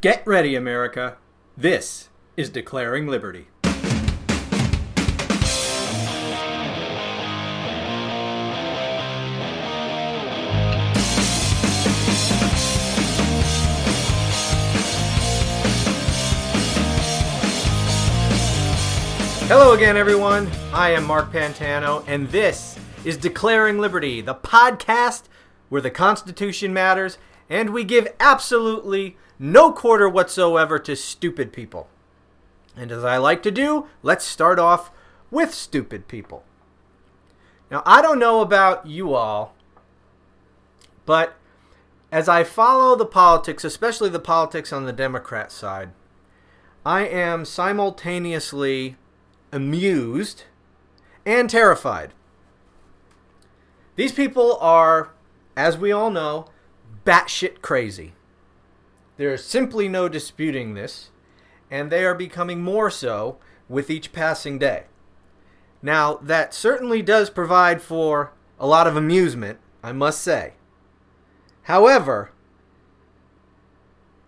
Get ready, America. This is Declaring Liberty. Hello again, everyone. I am Mark Pantano, and this is Declaring Liberty, the podcast where the Constitution matters and we give absolutely no quarter whatsoever to stupid people. And as I like to do, let's start off with stupid people. Now, I don't know about you all, but as I follow the politics, especially the politics on the Democrat side, I am simultaneously amused and terrified. These people are, as we all know, batshit crazy. There is simply no disputing this, and they are becoming more so with each passing day. Now, that certainly does provide for a lot of amusement, I must say. However,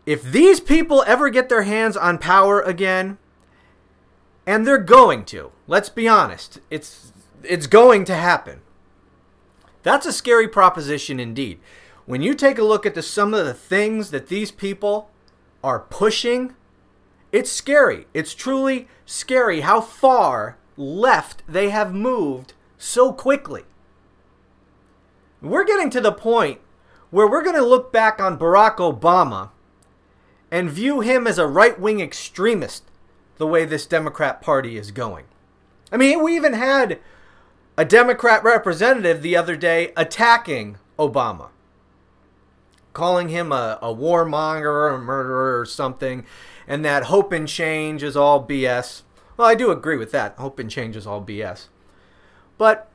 if these people ever get their hands on power again, and they're going to. Let's be honest. It's it's going to happen. That's a scary proposition indeed. When you take a look at the some of the things that these people are pushing, it's scary. It's truly scary how far left they have moved so quickly. We're getting to the point where we're going to look back on Barack Obama and view him as a right wing extremist the way this Democrat Party is going. I mean, we even had a Democrat representative the other day attacking Obama, calling him a, a warmonger, or a murderer, or something, and that hope and change is all BS. Well, I do agree with that. Hope and change is all BS. But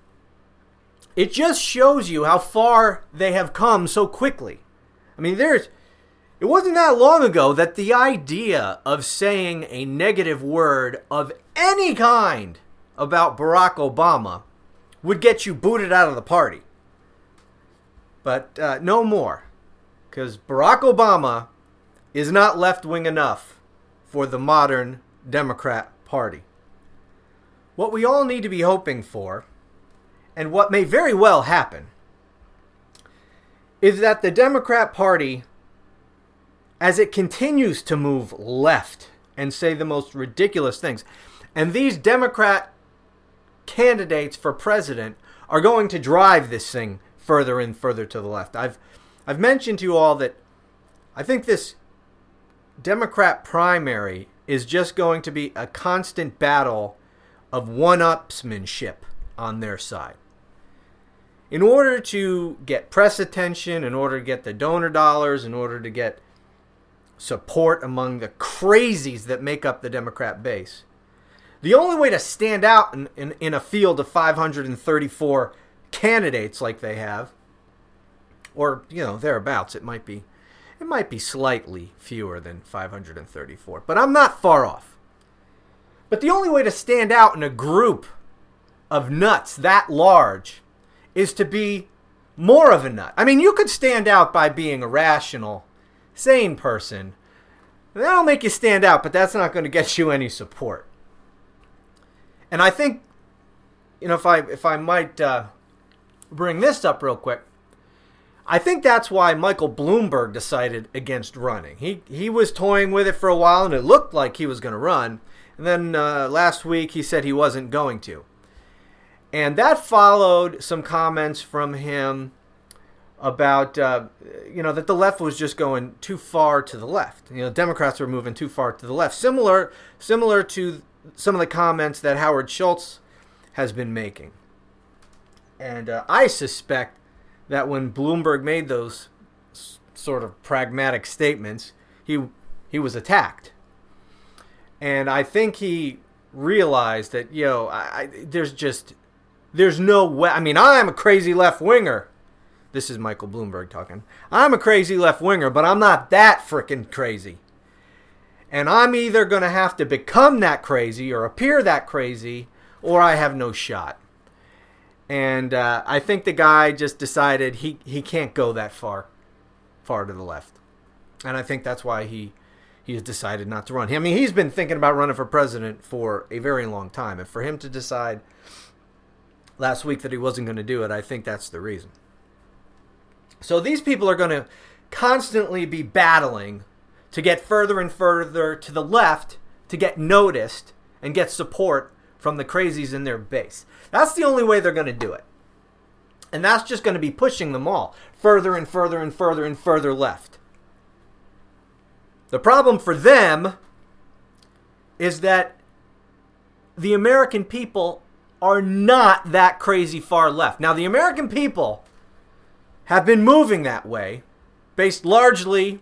it just shows you how far they have come so quickly. I mean, there's it wasn't that long ago that the idea of saying a negative word of any kind about Barack Obama would get you booted out of the party. But uh, no more. Because Barack Obama is not left wing enough for the modern Democrat Party. What we all need to be hoping for, and what may very well happen, is that the Democrat Party as it continues to move left and say the most ridiculous things. And these Democrat candidates for president are going to drive this thing further and further to the left. I've I've mentioned to you all that I think this Democrat primary is just going to be a constant battle of one-upsmanship on their side. In order to get press attention, in order to get the donor dollars, in order to get support among the crazies that make up the Democrat base. The only way to stand out in, in, in, a field of 534 candidates like they have, or you know thereabouts, it might be, it might be slightly fewer than 534, but I'm not far off. But the only way to stand out in a group of nuts that large is to be more of a nut. I mean, you could stand out by being a rational sane person. That'll make you stand out, but that's not going to get you any support. And I think, you know, if I if I might uh, bring this up real quick, I think that's why Michael Bloomberg decided against running. He he was toying with it for a while, and it looked like he was going to run. And then uh, last week he said he wasn't going to. And that followed some comments from him about uh, you know that the left was just going too far to the left. You know, Democrats were moving too far to the left. Similar similar to some of the comments that Howard Schultz has been making. And uh, I suspect that when Bloomberg made those sort of pragmatic statements, he he was attacked. And I think he realized that yo, I, I, there's just there's no way. I mean, I'm a crazy left winger this is Michael Bloomberg talking. I'm a crazy left winger, but I'm not that freaking crazy. And I'm either going to have to become that crazy or appear that crazy, or I have no shot. And uh, I think the guy just decided he, he can't go that far, far to the left. And I think that's why he he has decided not to run. I mean, he's been thinking about running for president for a very long time. And for him to decide last week that he wasn't going to do it, I think that's the reason. So these people are going to constantly be battling to get further and further to the left to get noticed and get support from the crazies in their base. That's the only way they're going to do it. And that's just going to be pushing them all further and further and further and further left. The problem for them is that the American people are not that crazy far left. Now, the American people have been moving that way based largely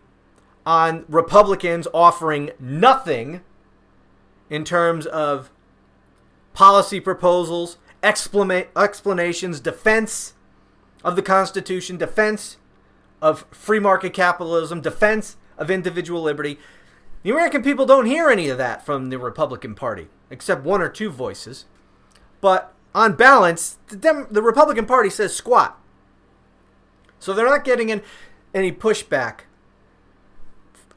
on Republicans offering nothing in terms of policy proposals, explanations, defense of the Constitution, defense of free market capitalism, defense of individual liberty. The American people don't hear any of that from the Republican Party, except one or two voices. But on balance, the, Dem- the Republican Party says squat. So they're not getting in any pushback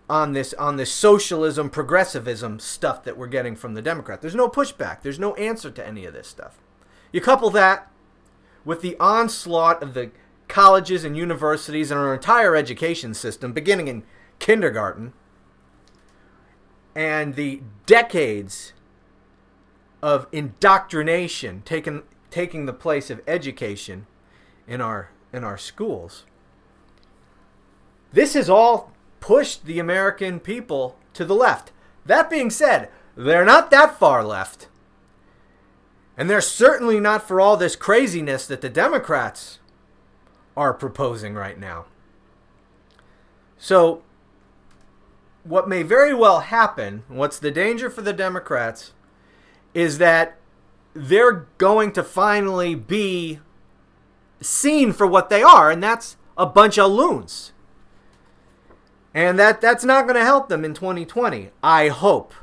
on this on this socialism progressivism stuff that we're getting from the Democrat. There's no pushback. There's no answer to any of this stuff. You couple that with the onslaught of the colleges and universities and our entire education system beginning in kindergarten and the decades of indoctrination taking taking the place of education in our in our schools. This is all pushed the American people to the left. That being said, they're not that far left. And they're certainly not for all this craziness that the Democrats are proposing right now. So, what may very well happen, what's the danger for the Democrats, is that they're going to finally be seen for what they are, and that's a bunch of loons. And that, that's not going to help them in 2020. I hope.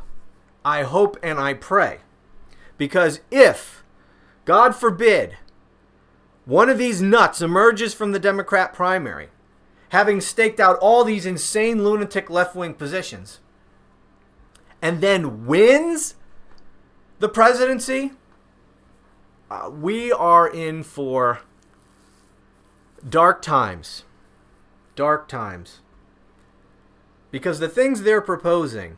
I hope and I pray. Because if, God forbid, one of these nuts emerges from the Democrat primary, having staked out all these insane lunatic left wing positions, and then wins the presidency, uh, we are in for dark times. Dark times. Because the things they're proposing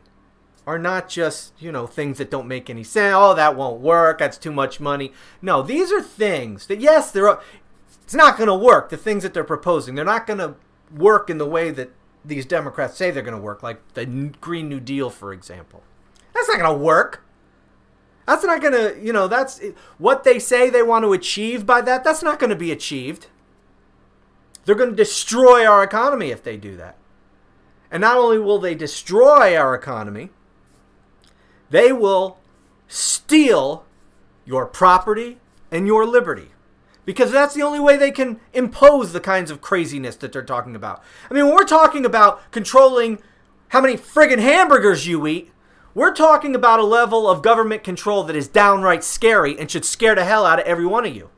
are not just, you know, things that don't make any sense. Oh, that won't work. That's too much money. No, these are things that, yes, they're, it's not going to work, the things that they're proposing. They're not going to work in the way that these Democrats say they're going to work, like the Green New Deal, for example. That's not going to work. That's not going to, you know, that's what they say they want to achieve by that. That's not going to be achieved. They're going to destroy our economy if they do that. And not only will they destroy our economy, they will steal your property and your liberty. Because that's the only way they can impose the kinds of craziness that they're talking about. I mean, when we're talking about controlling how many friggin' hamburgers you eat, we're talking about a level of government control that is downright scary and should scare the hell out of every one of you.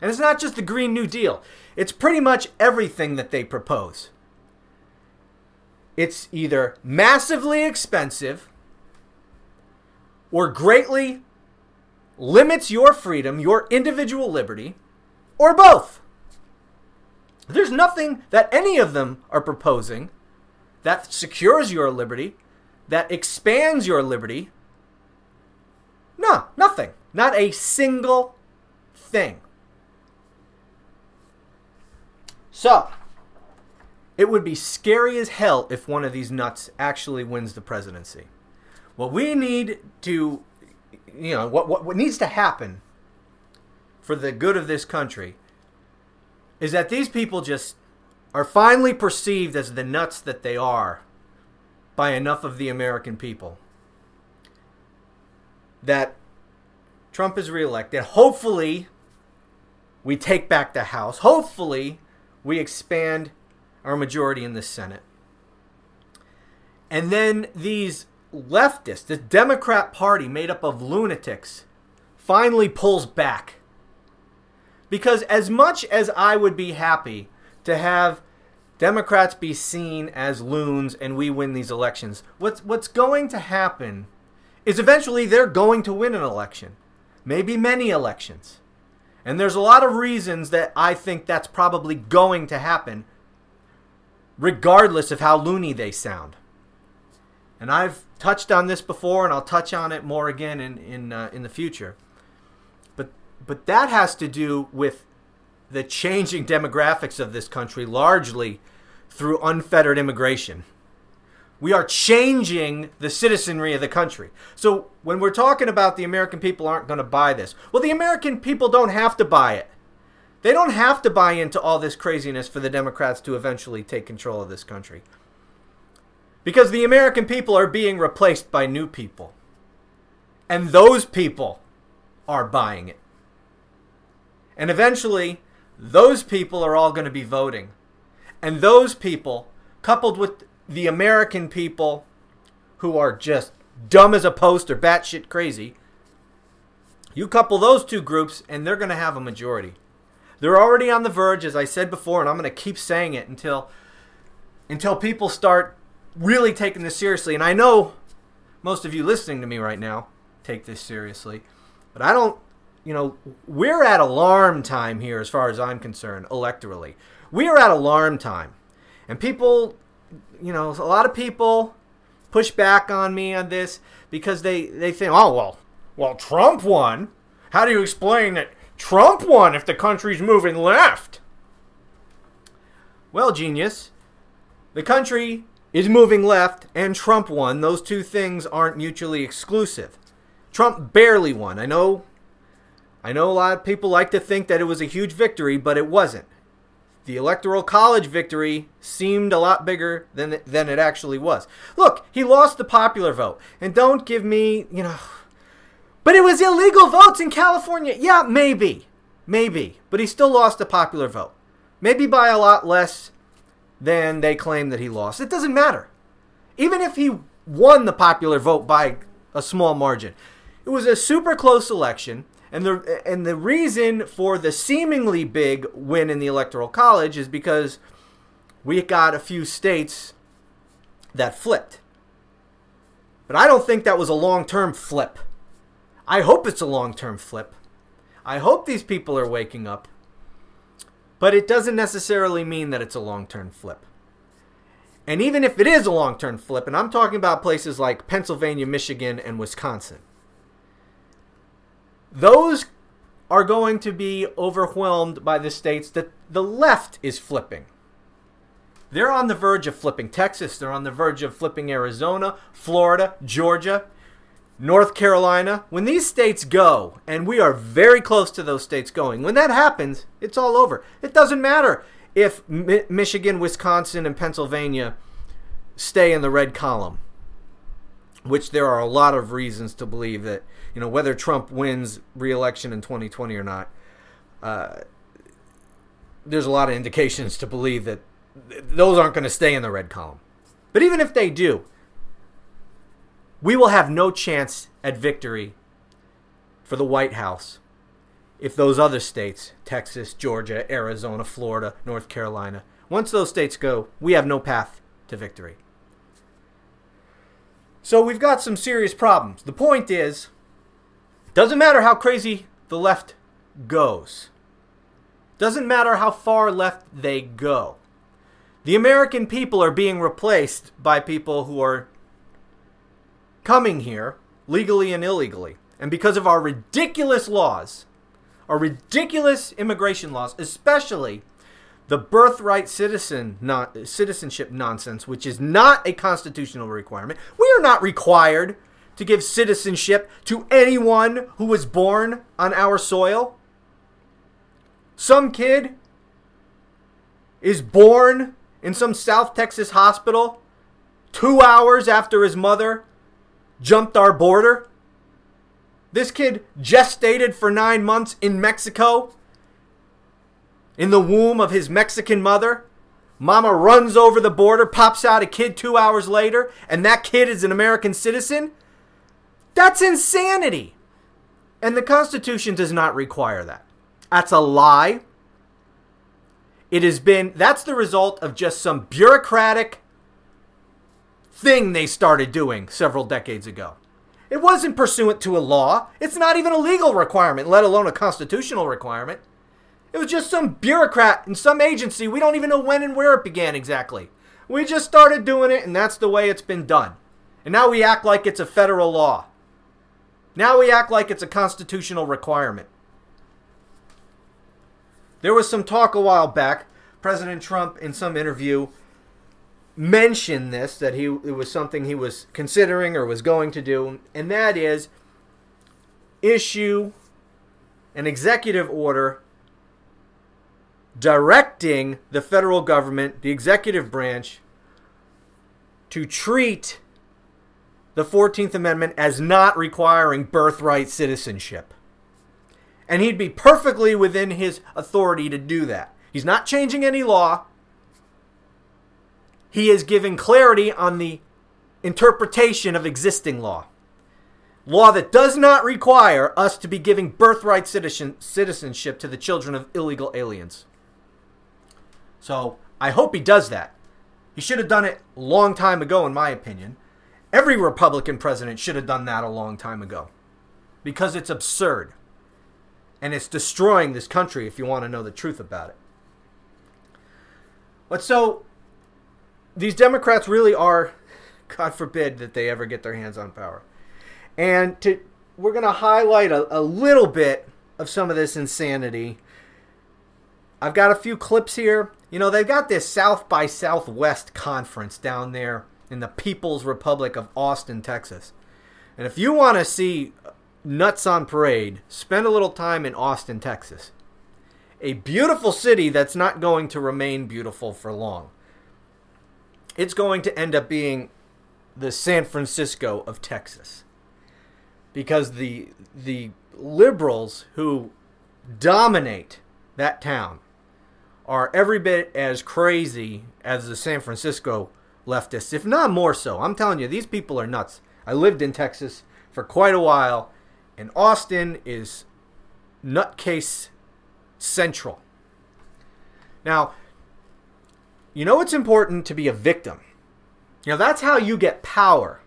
And it's not just the Green New Deal, it's pretty much everything that they propose. It's either massively expensive or greatly limits your freedom, your individual liberty, or both. There's nothing that any of them are proposing that secures your liberty, that expands your liberty. No, nothing. Not a single thing. So, it would be scary as hell if one of these nuts actually wins the presidency. What we need to, you know, what, what, what needs to happen for the good of this country is that these people just are finally perceived as the nuts that they are by enough of the American people. That Trump is reelected. Hopefully, we take back the House. Hopefully, we expand our majority in the Senate. And then these leftists, the Democrat Party made up of lunatics, finally pulls back. Because as much as I would be happy to have Democrats be seen as loons and we win these elections. What's what's going to happen is eventually they're going to win an election. Maybe many elections. And there's a lot of reasons that I think that's probably going to happen regardless of how loony they sound. And I've touched on this before and I'll touch on it more again in in uh, in the future. But but that has to do with the changing demographics of this country largely through unfettered immigration. We are changing the citizenry of the country. So when we're talking about the American people aren't going to buy this, well, the American people don't have to buy it. They don't have to buy into all this craziness for the Democrats to eventually take control of this country. Because the American people are being replaced by new people. And those people are buying it. And eventually, those people are all going to be voting. And those people, coupled with the American people who are just dumb as a post or batshit crazy, you couple those two groups and they're going to have a majority. They're already on the verge, as I said before, and I'm going to keep saying it until until people start really taking this seriously. And I know most of you listening to me right now take this seriously, but I don't you know, we're at alarm time here as far as I'm concerned, electorally. We are at alarm time. And people, you know, a lot of people push back on me on this because they, they think, oh, well, well, Trump won. How do you explain that Trump won if the country's moving left? Well, genius, the country is moving left and Trump won. Those two things aren't mutually exclusive. Trump barely won. I know I know a lot of people like to think that it was a huge victory, but it wasn't. The Electoral College victory seemed a lot bigger than than it actually was. Look, he lost the popular vote. And don't give me, you know, but it was illegal votes in California. Yeah, maybe. Maybe, but he still lost the popular vote. Maybe by a lot less than they claim that he lost. It doesn't matter. Even if he won the popular vote by a small margin. It was a super close election. And the and the reason for the seemingly big win in the electoral college is because we got a few states that flipped. But I don't think that was a long-term flip. I hope it's a long-term flip. I hope these people are waking up. But it doesn't necessarily mean that it's a long-term flip. And even if it is a long-term flip, and I'm talking about places like Pennsylvania, Michigan, and Wisconsin, those are going to be overwhelmed by the states that the left is flipping. They're on the verge of flipping Texas, they're on the verge of flipping Arizona, Florida, Georgia, North Carolina. When these states go, and we are very close to those states going, when that happens, it's all over. It doesn't matter if Mi- Michigan, Wisconsin, and Pennsylvania stay in the red column, which there are a lot of reasons to believe that you know whether Trump wins re-election in 2020 or not. Uh, there's a lot of indications to believe that th- those aren't going to stay in the red column. But even if they do, we will have no chance at victory for the White House if those other states, Texas, Georgia, Arizona, Florida, North Carolina, once those states go, we have no path to victory. So we've got some serious problems. The point is, doesn't matter how crazy the left goes. Doesn't matter how far left they go. The American people are being replaced by people who are coming here legally and illegally. And because of our ridiculous laws, our ridiculous immigration laws, especially the birthright citizen not, citizenship nonsense, which is not a constitutional requirement, we are not required to give citizenship to anyone who was born on our soil? Some kid is born in some South Texas hospital two hours after his mother jumped our border? This kid gestated for nine months in Mexico in the womb of his Mexican mother. Mama runs over the border, pops out a kid two hours later, and that kid is an American citizen? That's insanity. And the Constitution does not require that. That's a lie. It has been, that's the result of just some bureaucratic thing they started doing several decades ago. It wasn't pursuant to a law. It's not even a legal requirement, let alone a constitutional requirement. It was just some bureaucrat in some agency. We don't even know when and where it began exactly. We just started doing it, and that's the way it's been done. And now we act like it's a federal law. Now we act like it's a constitutional requirement. There was some talk a while back. President Trump, in some interview, mentioned this that he it was something he was considering or was going to do, and that is issue an executive order directing the federal government, the executive branch, to treat the 14th Amendment as not requiring birthright citizenship. And he'd be perfectly within his authority to do that. He's not changing any law. He is giving clarity on the interpretation of existing law. Law that does not require us to be giving birthright citizen, citizenship to the children of illegal aliens. So I hope he does that. He should have done it a long time ago, in my opinion. Every Republican president should have done that a long time ago because it's absurd. And it's destroying this country if you want to know the truth about it. But so, these Democrats really are, God forbid that they ever get their hands on power. And to, we're going to highlight a, a little bit of some of this insanity. I've got a few clips here. You know, they've got this South by Southwest conference down there in the People's Republic of Austin, Texas. And if you want to see nuts on parade, spend a little time in Austin, Texas. A beautiful city that's not going to remain beautiful for long. It's going to end up being the San Francisco of Texas. Because the the liberals who dominate that town are every bit as crazy as the San Francisco leftists, if not more so. I'm telling you, these people are nuts. I lived in Texas for quite a while, and Austin is nutcase central. Now, you know it's important to be a victim. You know, that's how you get power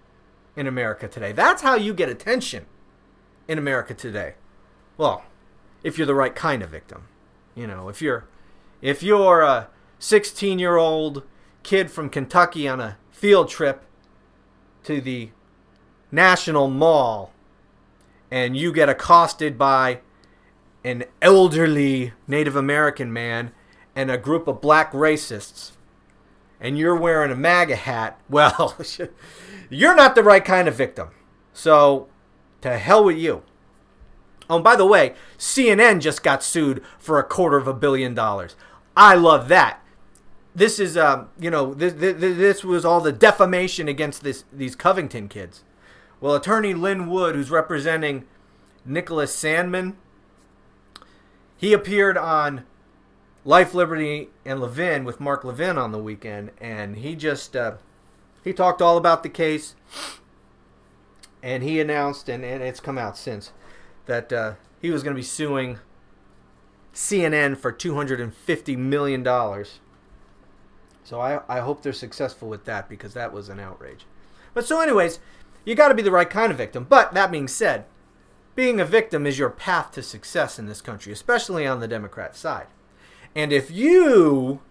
in America today. That's how you get attention in America today. Well, if you're the right kind of victim. You know, if you're if you're a 16-year-old kid from Kentucky on a field trip to the National Mall and you get accosted by an elderly Native American man and a group of black racists and you're wearing a MAGA hat, well, you're not the right kind of victim. So, to hell with you. Oh, and by the way, CNN just got sued for a quarter of a billion dollars. I love that this is um, you know this, this, this was all the defamation against this these Covington kids. Well, attorney Lin Wood, who's representing Nicholas Sandmann, he appeared on Life, Liberty, and Levin with Mark Levin on the weekend, and he just uh, he talked all about the case, and he announced, and, and it's come out since, that uh, he was going to be suing CNN for two hundred and fifty million dollars so I, I hope they're successful with that because that was an outrage. But so, anyways, you got to be the right kind of victim. But that being said, being a victim is your path to success in this country, especially on the Democrat side. And if you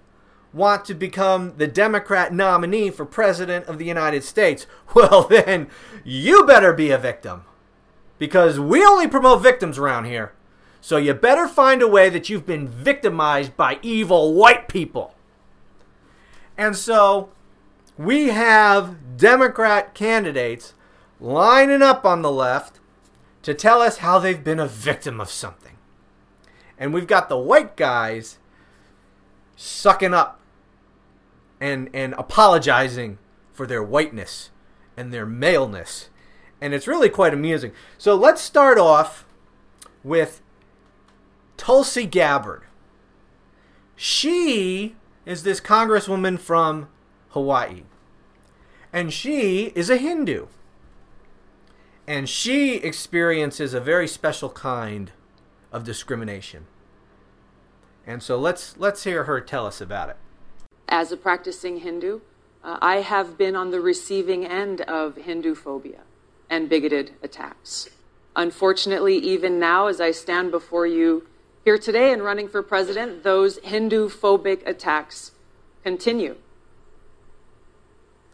want to become the Democrat nominee for President of the United States, well, then you better be a victim. Because we only promote victims around here. So you better find a way that you've been victimized by evil white people. And so we have Democrat candidates lining up on the left to tell us how they've been a victim of something. And we've got the white guys sucking up and and apologizing for their whiteness and their maleness. And it's really quite amusing. So let's start off with Tulsi Gabbard. She is this congresswoman from Hawaii. And she is a Hindu. And she experiences a very special kind of discrimination. And so let's let's hear her tell us about it. As a practicing Hindu, uh, I have been on the receiving end of Hindu phobia and bigoted attacks. Unfortunately, even now, as I stand before you here today and running for president, those Hindu phobic attacks continue.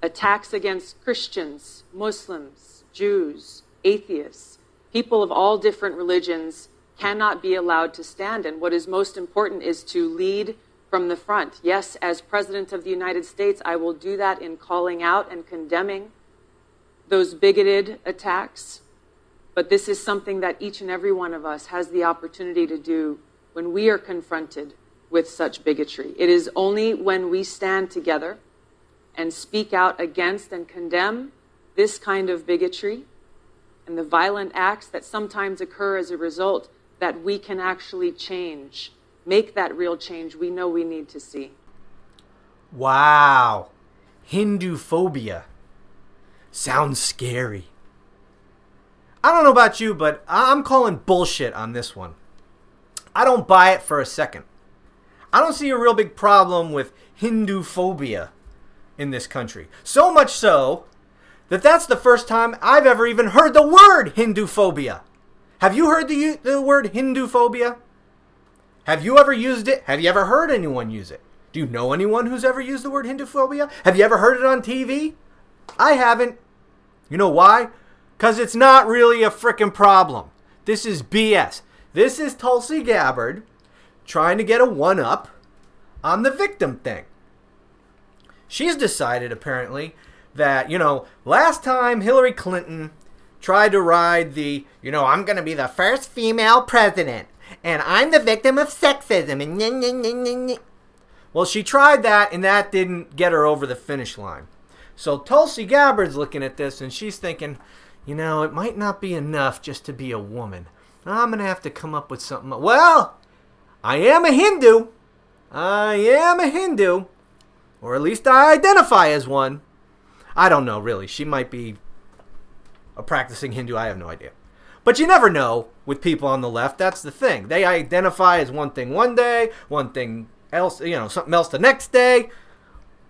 Attacks against Christians, Muslims, Jews, atheists, people of all different religions cannot be allowed to stand. And what is most important is to lead from the front. Yes, as President of the United States, I will do that in calling out and condemning those bigoted attacks. But this is something that each and every one of us has the opportunity to do when we are confronted with such bigotry. It is only when we stand together and speak out against and condemn this kind of bigotry and the violent acts that sometimes occur as a result that we can actually change make that real change we know we need to see. Wow. Hindu phobia. Sounds scary. I don't know about you, but I'm calling bullshit on this one. I don't buy it for a second. I don't see a real big problem with Hindu phobia in this country. So much so that that's the first time I've ever even heard the word Hindu phobia. Have you heard the, the word Hindu phobia? Have you ever used it? Have you ever heard anyone use it? Do you know anyone who's ever used the word Hindu phobia? Have you ever heard it on TV? I haven't. You know why? Because it's not really a frickin' problem. This is BS. This is Tulsi Gabbard trying to get a one up on the victim thing. She's decided, apparently, that, you know, last time Hillary Clinton tried to ride the, you know, I'm going to be the first female president and I'm the victim of sexism. And well, she tried that, and that didn't get her over the finish line. So Tulsi Gabbard's looking at this, and she's thinking, you know, it might not be enough just to be a woman. I'm gonna have to come up with something. Well, I am a Hindu. I am a Hindu, or at least I identify as one. I don't know, really. She might be a practicing Hindu. I have no idea. But you never know with people on the left. That's the thing. They identify as one thing one day, one thing else, you know, something else the next day.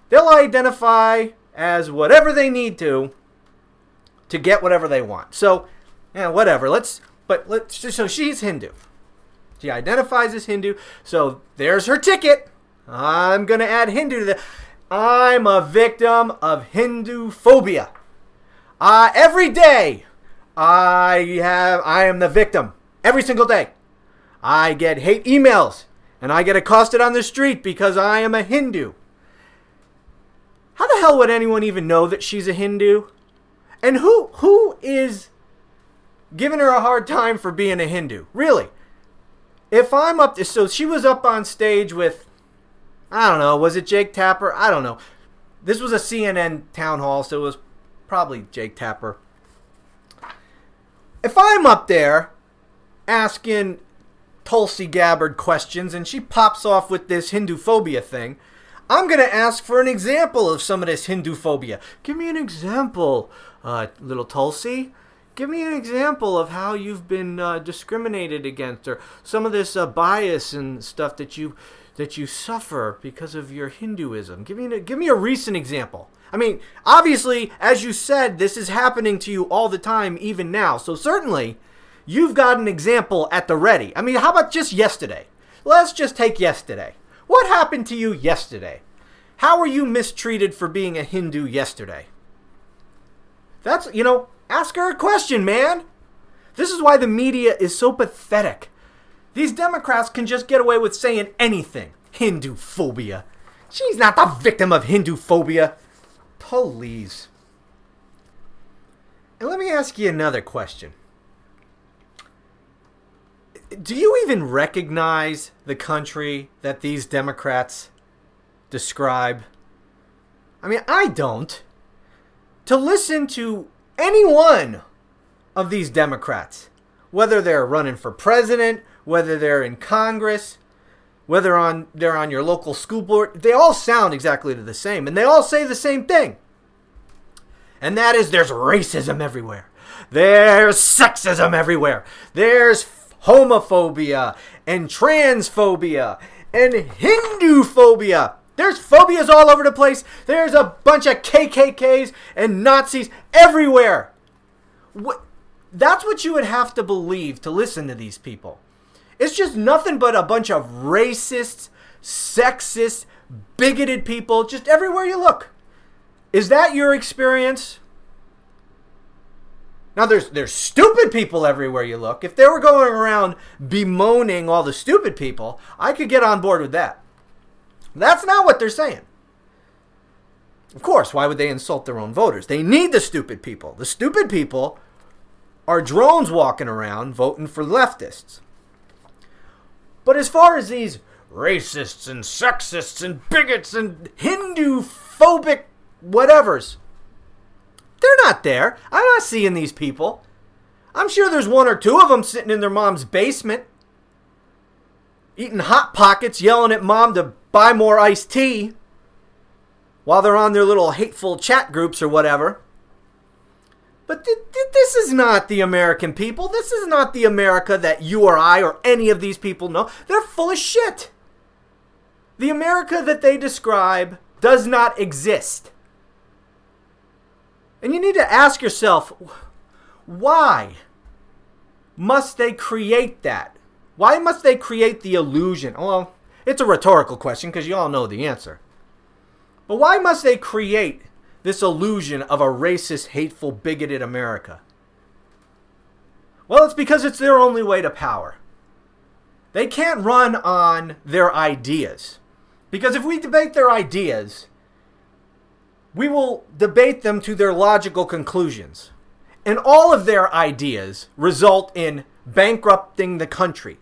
They'll identify as whatever they need to to get whatever they want. So, yeah, whatever. Let's but let's just, so she's Hindu. She identifies as Hindu. So there's her ticket. I'm going to add Hindu to the I'm a victim of Hindu phobia. Uh, every day I have I am the victim every single day. I get hate emails and I get accosted on the street because I am a Hindu. How the hell would anyone even know that she's a Hindu? And who who is giving her a hard time for being a Hindu? Really? If I'm up to so she was up on stage with I don't know, was it Jake Tapper? I don't know. This was a CNN town hall, so it was probably Jake Tapper if I'm up there asking Tulsi Gabbard questions and she pops off with this Hindu phobia thing, I'm going to ask for an example of some of this Hindu phobia. Give me an example, uh, little Tulsi. Give me an example of how you've been uh, discriminated against, or some of this uh, bias and stuff that you that you suffer because of your Hinduism. Give me a, give me a recent example. I mean, obviously, as you said, this is happening to you all the time, even now. So certainly, you've got an example at the ready. I mean, how about just yesterday? Let's just take yesterday. What happened to you yesterday? How were you mistreated for being a Hindu yesterday? That's, you know, ask her a question, man. This is why the media is so pathetic. These Democrats can just get away with saying anything. Hindu phobia. She's not the victim of Hindu phobia. Please. And let me ask you another question. Do you even recognize the country that these Democrats describe? I mean, I don't. To listen to any one of these Democrats, whether they're running for president, whether they're in Congress, whether on they're on your local school board, they all sound exactly the same, and they all say the same thing. And that is there's racism everywhere. There's sexism everywhere. There's homophobia and transphobia and Hindu phobia. There's phobias all over the place. There's a bunch of KKKs and Nazis everywhere. What, that's what you would have to believe to listen to these people. It's just nothing but a bunch of racist, sexist, bigoted people just everywhere you look. Is that your experience? Now there's there's stupid people everywhere you look. If they were going around bemoaning all the stupid people, I could get on board with that. That's not what they're saying. Of course, why would they insult their own voters? They need the stupid people. The stupid people are drones walking around voting for leftists. But as far as these racists and sexists and bigots and Hindu phobic whatevers, they're not there. I'm not seeing these people. I'm sure there's one or two of them sitting in their mom's basement, eating Hot Pockets, yelling at mom to buy more iced tea while they're on their little hateful chat groups or whatever. But th- th- this is not the American people. This is not the America that you or I or any of these people know. They're full of shit. The America that they describe does not exist. And you need to ask yourself why must they create that? Why must they create the illusion? Well, it's a rhetorical question because you all know the answer. But why must they create this illusion of a racist, hateful, bigoted America? Well, it's because it's their only way to power. They can't run on their ideas. Because if we debate their ideas, we will debate them to their logical conclusions. And all of their ideas result in bankrupting the country,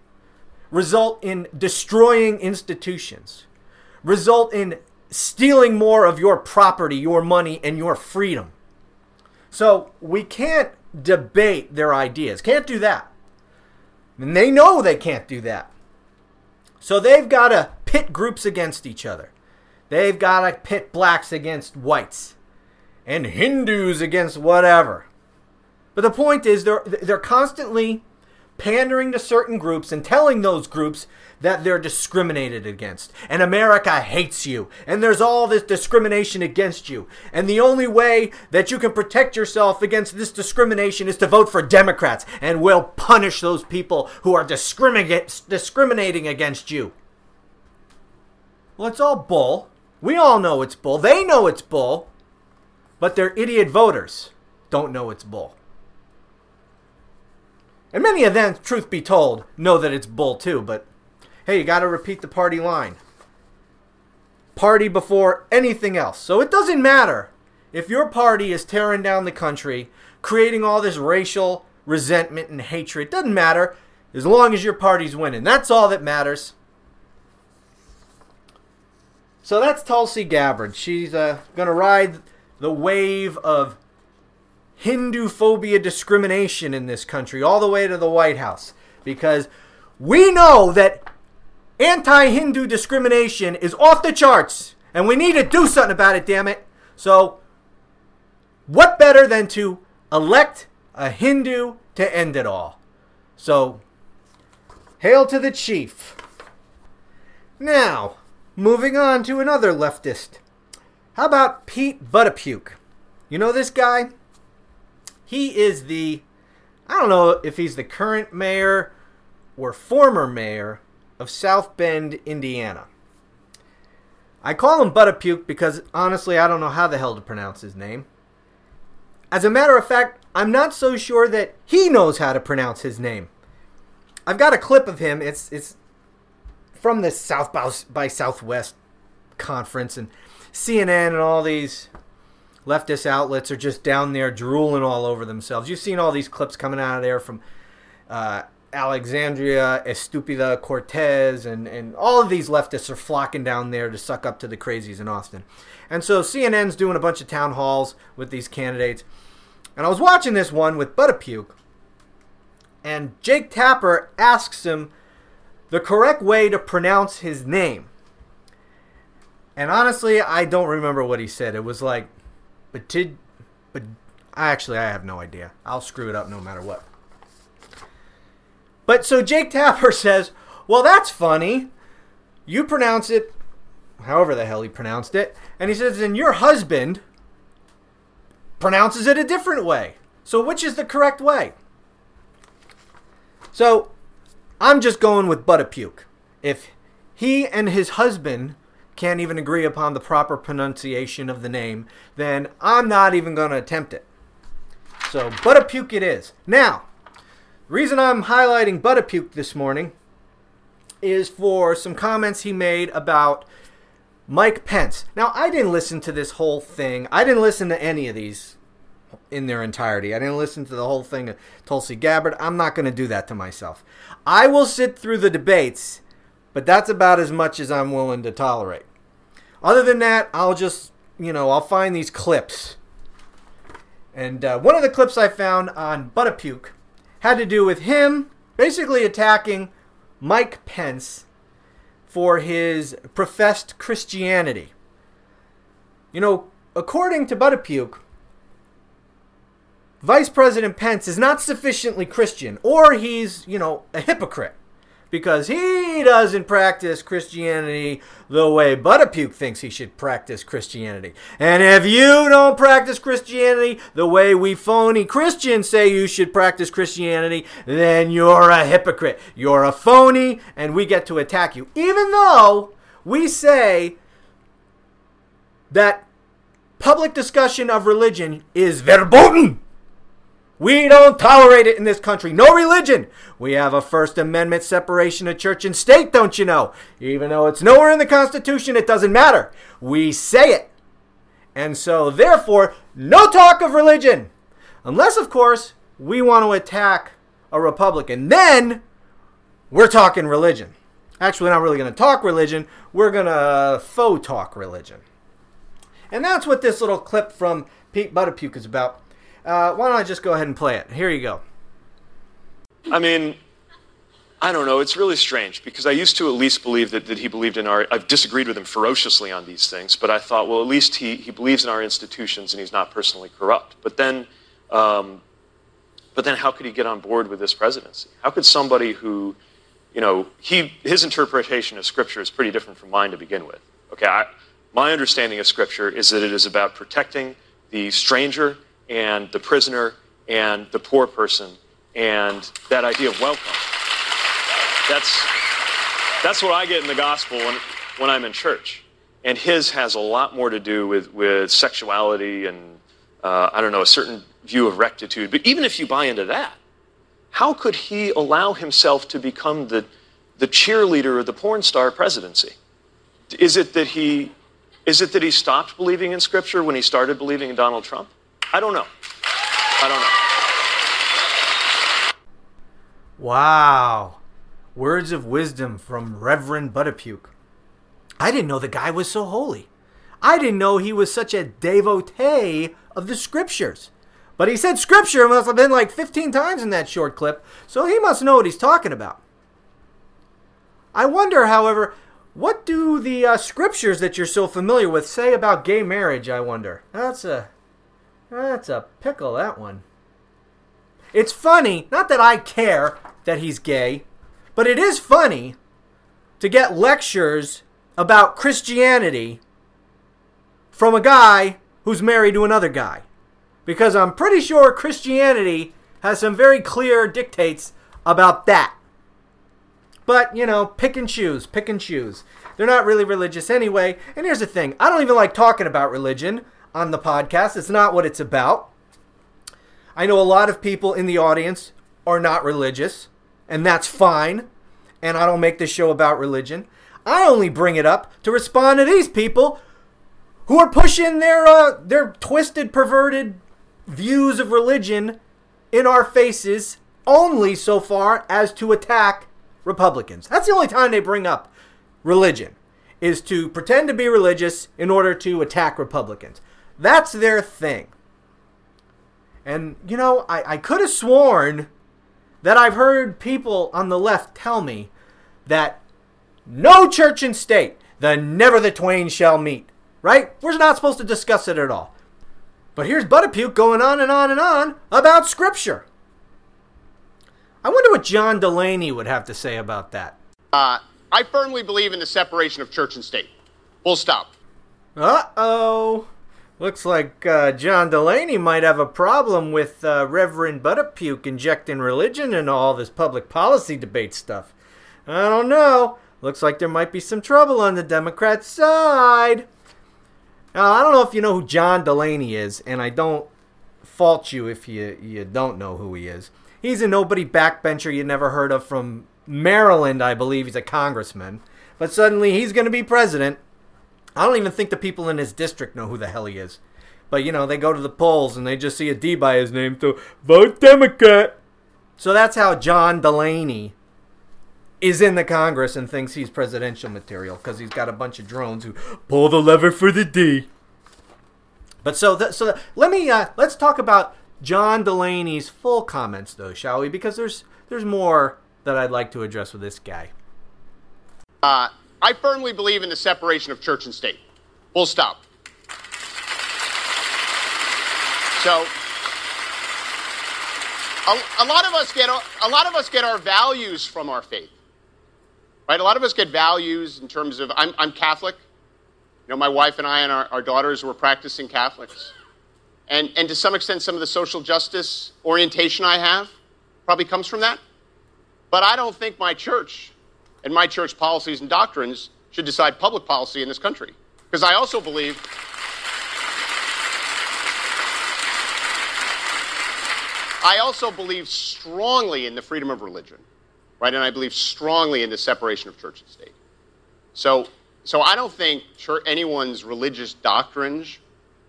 result in destroying institutions, result in stealing more of your property, your money, and your freedom. So we can't debate their ideas. Can't do that. And they know they can't do that. So they've got to pit groups against each other. They've got to pit blacks against whites and Hindus against whatever. But the point is, they're, they're constantly pandering to certain groups and telling those groups that they're discriminated against. And America hates you. And there's all this discrimination against you. And the only way that you can protect yourself against this discrimination is to vote for Democrats. And we'll punish those people who are discriminating against you. Well, it's all bull. We all know it's bull. They know it's bull. But their idiot voters don't know it's bull. And many of them, truth be told, know that it's bull too, but hey, you got to repeat the party line. Party before anything else. So it doesn't matter if your party is tearing down the country, creating all this racial resentment and hatred. It doesn't matter as long as your party's winning. That's all that matters. So that's Tulsi Gabbard. She's uh, going to ride the wave of Hindu phobia discrimination in this country all the way to the White House because we know that anti Hindu discrimination is off the charts and we need to do something about it, damn it. So, what better than to elect a Hindu to end it all? So, hail to the chief. Now, Moving on to another leftist. How about Pete Buttigieg? You know this guy? He is the, I don't know if he's the current mayor or former mayor of South Bend, Indiana. I call him Buttigieg because honestly, I don't know how the hell to pronounce his name. As a matter of fact, I'm not so sure that he knows how to pronounce his name. I've got a clip of him. It's it's from the South by Southwest conference, and CNN and all these leftist outlets are just down there drooling all over themselves. You've seen all these clips coming out of there from uh, Alexandria Estupida Cortez, and, and all of these leftists are flocking down there to suck up to the crazies in Austin. And so CNN's doing a bunch of town halls with these candidates. And I was watching this one with Buttigieg, and Jake Tapper asks him the correct way to pronounce his name. And honestly, I don't remember what he said. It was like, but did, but I actually, I have no idea. I'll screw it up no matter what. But so Jake Tapper says, well, that's funny. You pronounce it however the hell he pronounced it. And he says, and your husband pronounces it a different way. So which is the correct way? So I'm just going with Buttapuke. If he and his husband can't even agree upon the proper pronunciation of the name, then I'm not even going to attempt it. So Buttapuke it is. Now, reason I'm highlighting Buttapuke this morning is for some comments he made about Mike Pence. Now, I didn't listen to this whole thing. I didn't listen to any of these in their entirety. I didn't listen to the whole thing of Tulsi Gabbard. I'm not going to do that to myself. I will sit through the debates, but that's about as much as I'm willing to tolerate. Other than that, I'll just, you know, I'll find these clips. And uh, one of the clips I found on Buttapuke had to do with him basically attacking Mike Pence for his professed Christianity. You know, according to Buttapuke, Vice President Pence is not sufficiently Christian, or he's, you know, a hypocrite because he doesn't practice Christianity the way Buttapuke thinks he should practice Christianity. And if you don't practice Christianity the way we phony Christians say you should practice Christianity, then you're a hypocrite. You're a phony, and we get to attack you. Even though we say that public discussion of religion is verboten. We don't tolerate it in this country. No religion. We have a First Amendment separation of church and state, don't you know? Even though it's nowhere in the Constitution, it doesn't matter. We say it. And so, therefore, no talk of religion. Unless, of course, we want to attack a Republican. Then we're talking religion. Actually, not really going to talk religion. We're going to faux talk religion. And that's what this little clip from Pete Buttapuke is about. Uh, why don't I just go ahead and play it? Here you go. I mean, I don't know. It's really strange because I used to at least believe that, that he believed in our. I've disagreed with him ferociously on these things, but I thought, well, at least he, he believes in our institutions and he's not personally corrupt. But then, um, but then, how could he get on board with this presidency? How could somebody who, you know, he his interpretation of Scripture is pretty different from mine to begin with. Okay, I, my understanding of Scripture is that it is about protecting the stranger and the prisoner and the poor person and that idea of welcome. That's, that's what I get in the gospel when, when I'm in church. And his has a lot more to do with, with sexuality and, uh, I don't know, a certain view of rectitude. But even if you buy into that, how could he allow himself to become the, the cheerleader of the porn star presidency? Is it that he is it that he stopped believing in Scripture when he started believing in Donald Trump? I don't know. I don't know. Wow. Words of wisdom from Reverend Buttapuke. I didn't know the guy was so holy. I didn't know he was such a devotee of the scriptures. But he said scripture must have been like 15 times in that short clip, so he must know what he's talking about. I wonder, however, what do the uh, scriptures that you're so familiar with say about gay marriage? I wonder. That's a that's a pickle, that one. It's funny, not that I care that he's gay, but it is funny to get lectures about Christianity from a guy who's married to another guy. Because I'm pretty sure Christianity has some very clear dictates about that. But, you know, pick and choose, pick and choose. They're not really religious anyway. And here's the thing I don't even like talking about religion on the podcast. It's not what it's about. I know a lot of people in the audience are not religious, and that's fine. And I don't make this show about religion. I only bring it up to respond to these people who are pushing their uh, their twisted, perverted views of religion in our faces only so far as to attack Republicans. That's the only time they bring up religion is to pretend to be religious in order to attack Republicans. That's their thing. And, you know, I, I could have sworn that I've heard people on the left tell me that no church and state, the never the twain shall meet. Right? We're not supposed to discuss it at all. But here's Buttapuke going on and on and on about Scripture. I wonder what John Delaney would have to say about that. Uh, I firmly believe in the separation of church and state. Full stop. Uh oh. Looks like uh, John Delaney might have a problem with uh, Reverend Butterpuke injecting religion into all this public policy debate stuff. I don't know. Looks like there might be some trouble on the Democrat side. Now, I don't know if you know who John Delaney is, and I don't fault you if you, you don't know who he is. He's a nobody backbencher you never heard of from Maryland, I believe. He's a congressman. But suddenly he's going to be president. I don't even think the people in his district know who the hell he is. But, you know, they go to the polls and they just see a D by his name, so vote Democrat. So that's how John Delaney is in the Congress and thinks he's presidential material because he's got a bunch of drones who pull the lever for the D. But so, so let me uh, let's talk about John Delaney's full comments, though, shall we? Because there's there's more that I'd like to address with this guy. Uh, I firmly believe in the separation of church and state. Full stop. So, a, a, lot of us get a lot of us get our values from our faith, right? A lot of us get values in terms of I'm, I'm Catholic. You know, my wife and I and our, our daughters were practicing Catholics, and and to some extent, some of the social justice orientation I have probably comes from that. But I don't think my church and my church policies and doctrines should decide public policy in this country. Because I also believe I also believe strongly in the freedom of religion, right? And I believe strongly in the separation of church and state. So, so I don't think church, anyone's religious doctrines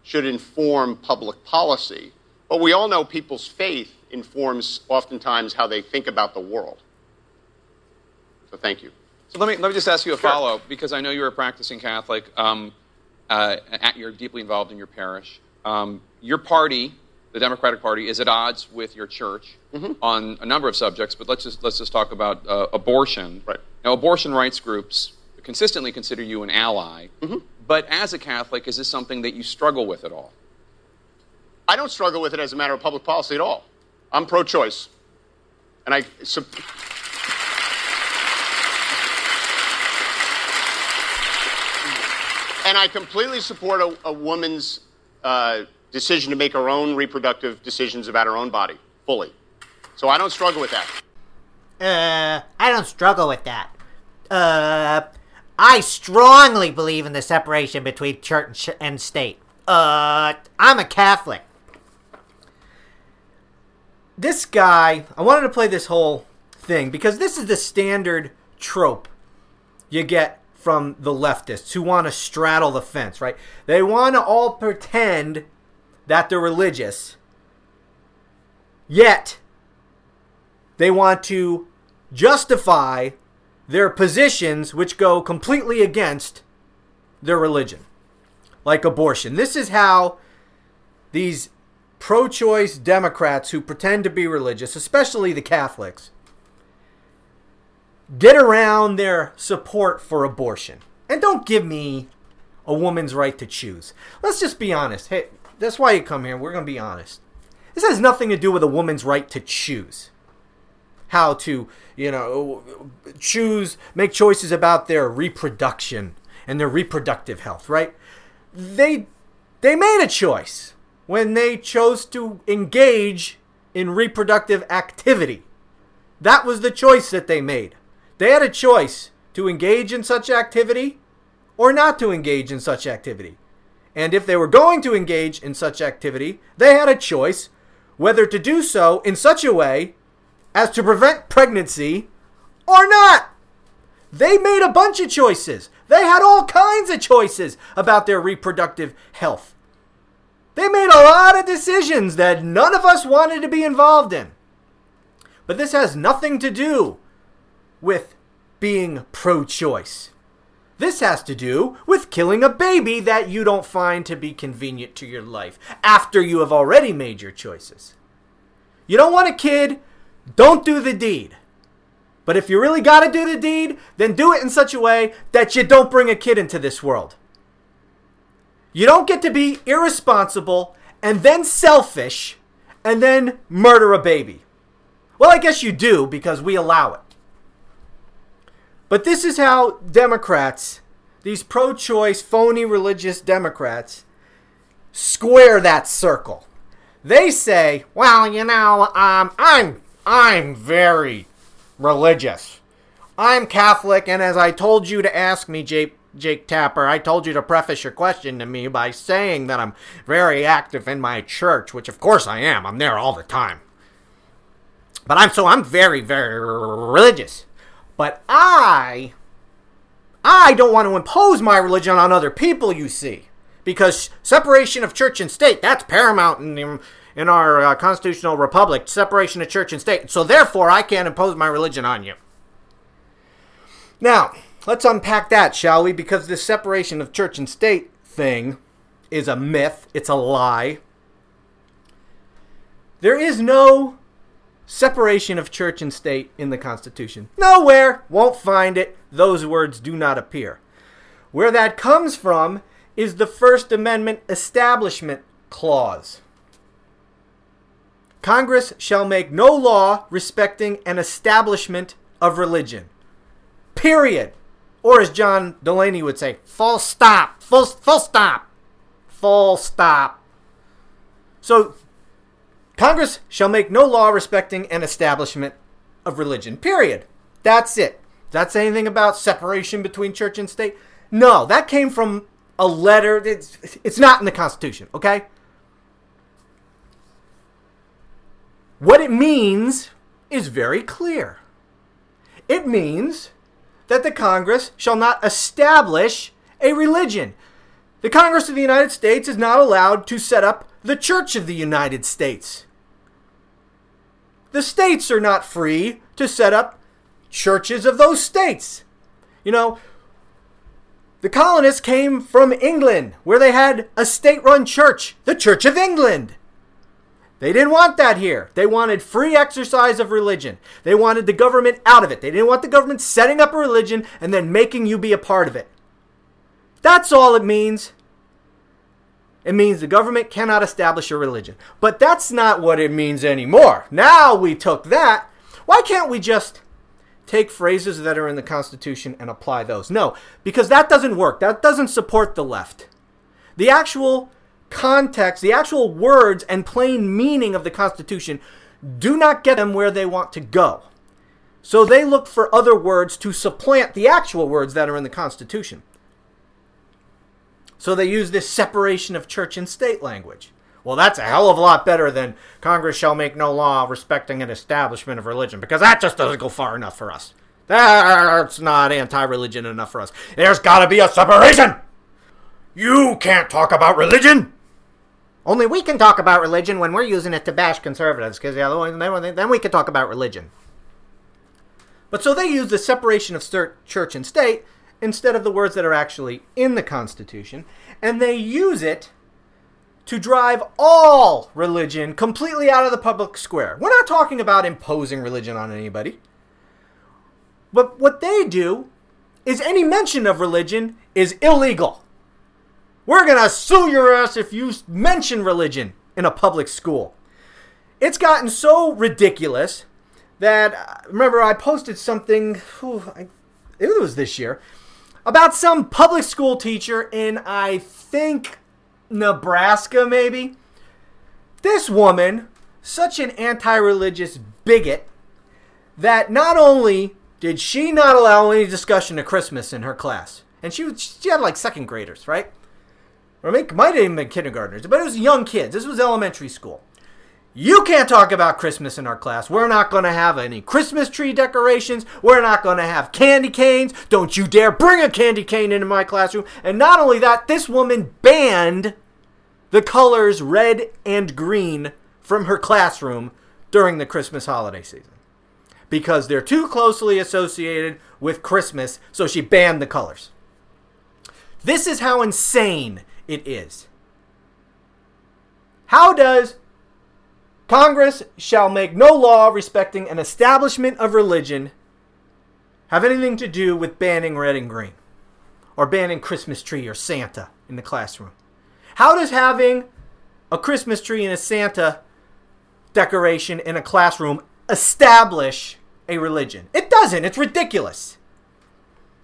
should inform public policy. But we all know people's faith informs oftentimes how they think about the world. So thank you. So let me let me just ask you a sure. follow up because I know you're a practicing Catholic. Um, uh, you're deeply involved in your parish. Um, your party, the Democratic Party, is at odds with your church mm-hmm. on a number of subjects. But let's just let's just talk about uh, abortion. Right. Now, abortion rights groups consistently consider you an ally. Mm-hmm. But as a Catholic, is this something that you struggle with at all? I don't struggle with it as a matter of public policy at all. I'm pro-choice, and I. So, And I completely support a, a woman's uh, decision to make her own reproductive decisions about her own body, fully. So I don't struggle with that. Uh, I don't struggle with that. Uh, I strongly believe in the separation between church and state. Uh, I'm a Catholic. This guy, I wanted to play this whole thing because this is the standard trope you get from the leftists who want to straddle the fence, right? They want to all pretend that they're religious, yet they want to justify their positions which go completely against their religion, like abortion. This is how these pro choice Democrats who pretend to be religious, especially the Catholics, get around their support for abortion. And don't give me a woman's right to choose. Let's just be honest. Hey, that's why you come here. We're going to be honest. This has nothing to do with a woman's right to choose. How to, you know, choose, make choices about their reproduction and their reproductive health, right? They they made a choice when they chose to engage in reproductive activity. That was the choice that they made. They had a choice to engage in such activity or not to engage in such activity. And if they were going to engage in such activity, they had a choice whether to do so in such a way as to prevent pregnancy or not. They made a bunch of choices. They had all kinds of choices about their reproductive health. They made a lot of decisions that none of us wanted to be involved in. But this has nothing to do with being pro choice. This has to do with killing a baby that you don't find to be convenient to your life after you have already made your choices. You don't want a kid, don't do the deed. But if you really got to do the deed, then do it in such a way that you don't bring a kid into this world. You don't get to be irresponsible and then selfish and then murder a baby. Well, I guess you do because we allow it. But this is how Democrats, these pro choice, phony religious Democrats, square that circle. They say, well, you know, um, I'm, I'm very religious. I'm Catholic, and as I told you to ask me, Jake, Jake Tapper, I told you to preface your question to me by saying that I'm very active in my church, which of course I am. I'm there all the time. But I'm so I'm very, very religious. But I I don't want to impose my religion on other people, you see. Because separation of church and state, that's paramount in, in our uh, constitutional republic, separation of church and state. So therefore, I can't impose my religion on you. Now, let's unpack that, shall we? Because this separation of church and state thing is a myth, it's a lie. There is no separation of church and state in the Constitution. Nowhere, won't find it. Those words do not appear. Where that comes from is the First Amendment Establishment Clause. Congress shall make no law respecting an establishment of religion. Period. Or as John Delaney would say, full stop. Full, full stop. Full stop. So, Congress shall make no law respecting an establishment of religion. Period. That's it. That's anything about separation between church and state? No, that came from a letter. It's, it's not in the Constitution, okay? What it means is very clear. It means that the Congress shall not establish a religion. The Congress of the United States is not allowed to set up the Church of the United States. The states are not free to set up churches of those states. You know, the colonists came from England, where they had a state run church, the Church of England. They didn't want that here. They wanted free exercise of religion. They wanted the government out of it. They didn't want the government setting up a religion and then making you be a part of it. That's all it means. It means the government cannot establish a religion. But that's not what it means anymore. Now we took that. Why can't we just take phrases that are in the Constitution and apply those? No, because that doesn't work. That doesn't support the left. The actual context, the actual words and plain meaning of the Constitution do not get them where they want to go. So they look for other words to supplant the actual words that are in the Constitution. So they use this separation of church and state language. Well, that's a hell of a lot better than Congress shall make no law respecting an establishment of religion, because that just doesn't go far enough for us. That's not anti religion enough for us. There's got to be a separation! You can't talk about religion! Only we can talk about religion when we're using it to bash conservatives, because the other then we can talk about religion. But so they use the separation of church and state instead of the words that are actually in the Constitution, and they use it to drive all religion completely out of the public square. We're not talking about imposing religion on anybody. But what they do is any mention of religion is illegal. We're going to sue your ass if you mention religion in a public school. It's gotten so ridiculous that, uh, remember, I posted something, whew, I, it was this year, about some public school teacher in, I think, Nebraska, maybe. This woman, such an anti religious bigot, that not only did she not allow any discussion of Christmas in her class, and she, was, she had like second graders, right? Or it might have even been kindergartners, but it was young kids. This was elementary school. You can't talk about Christmas in our class. We're not going to have any Christmas tree decorations. We're not going to have candy canes. Don't you dare bring a candy cane into my classroom. And not only that, this woman banned the colors red and green from her classroom during the Christmas holiday season because they're too closely associated with Christmas, so she banned the colors. This is how insane it is. How does Congress shall make no law respecting an establishment of religion have anything to do with banning red and green or banning Christmas tree or Santa in the classroom? How does having a Christmas tree and a Santa decoration in a classroom establish a religion? It doesn't. It's ridiculous.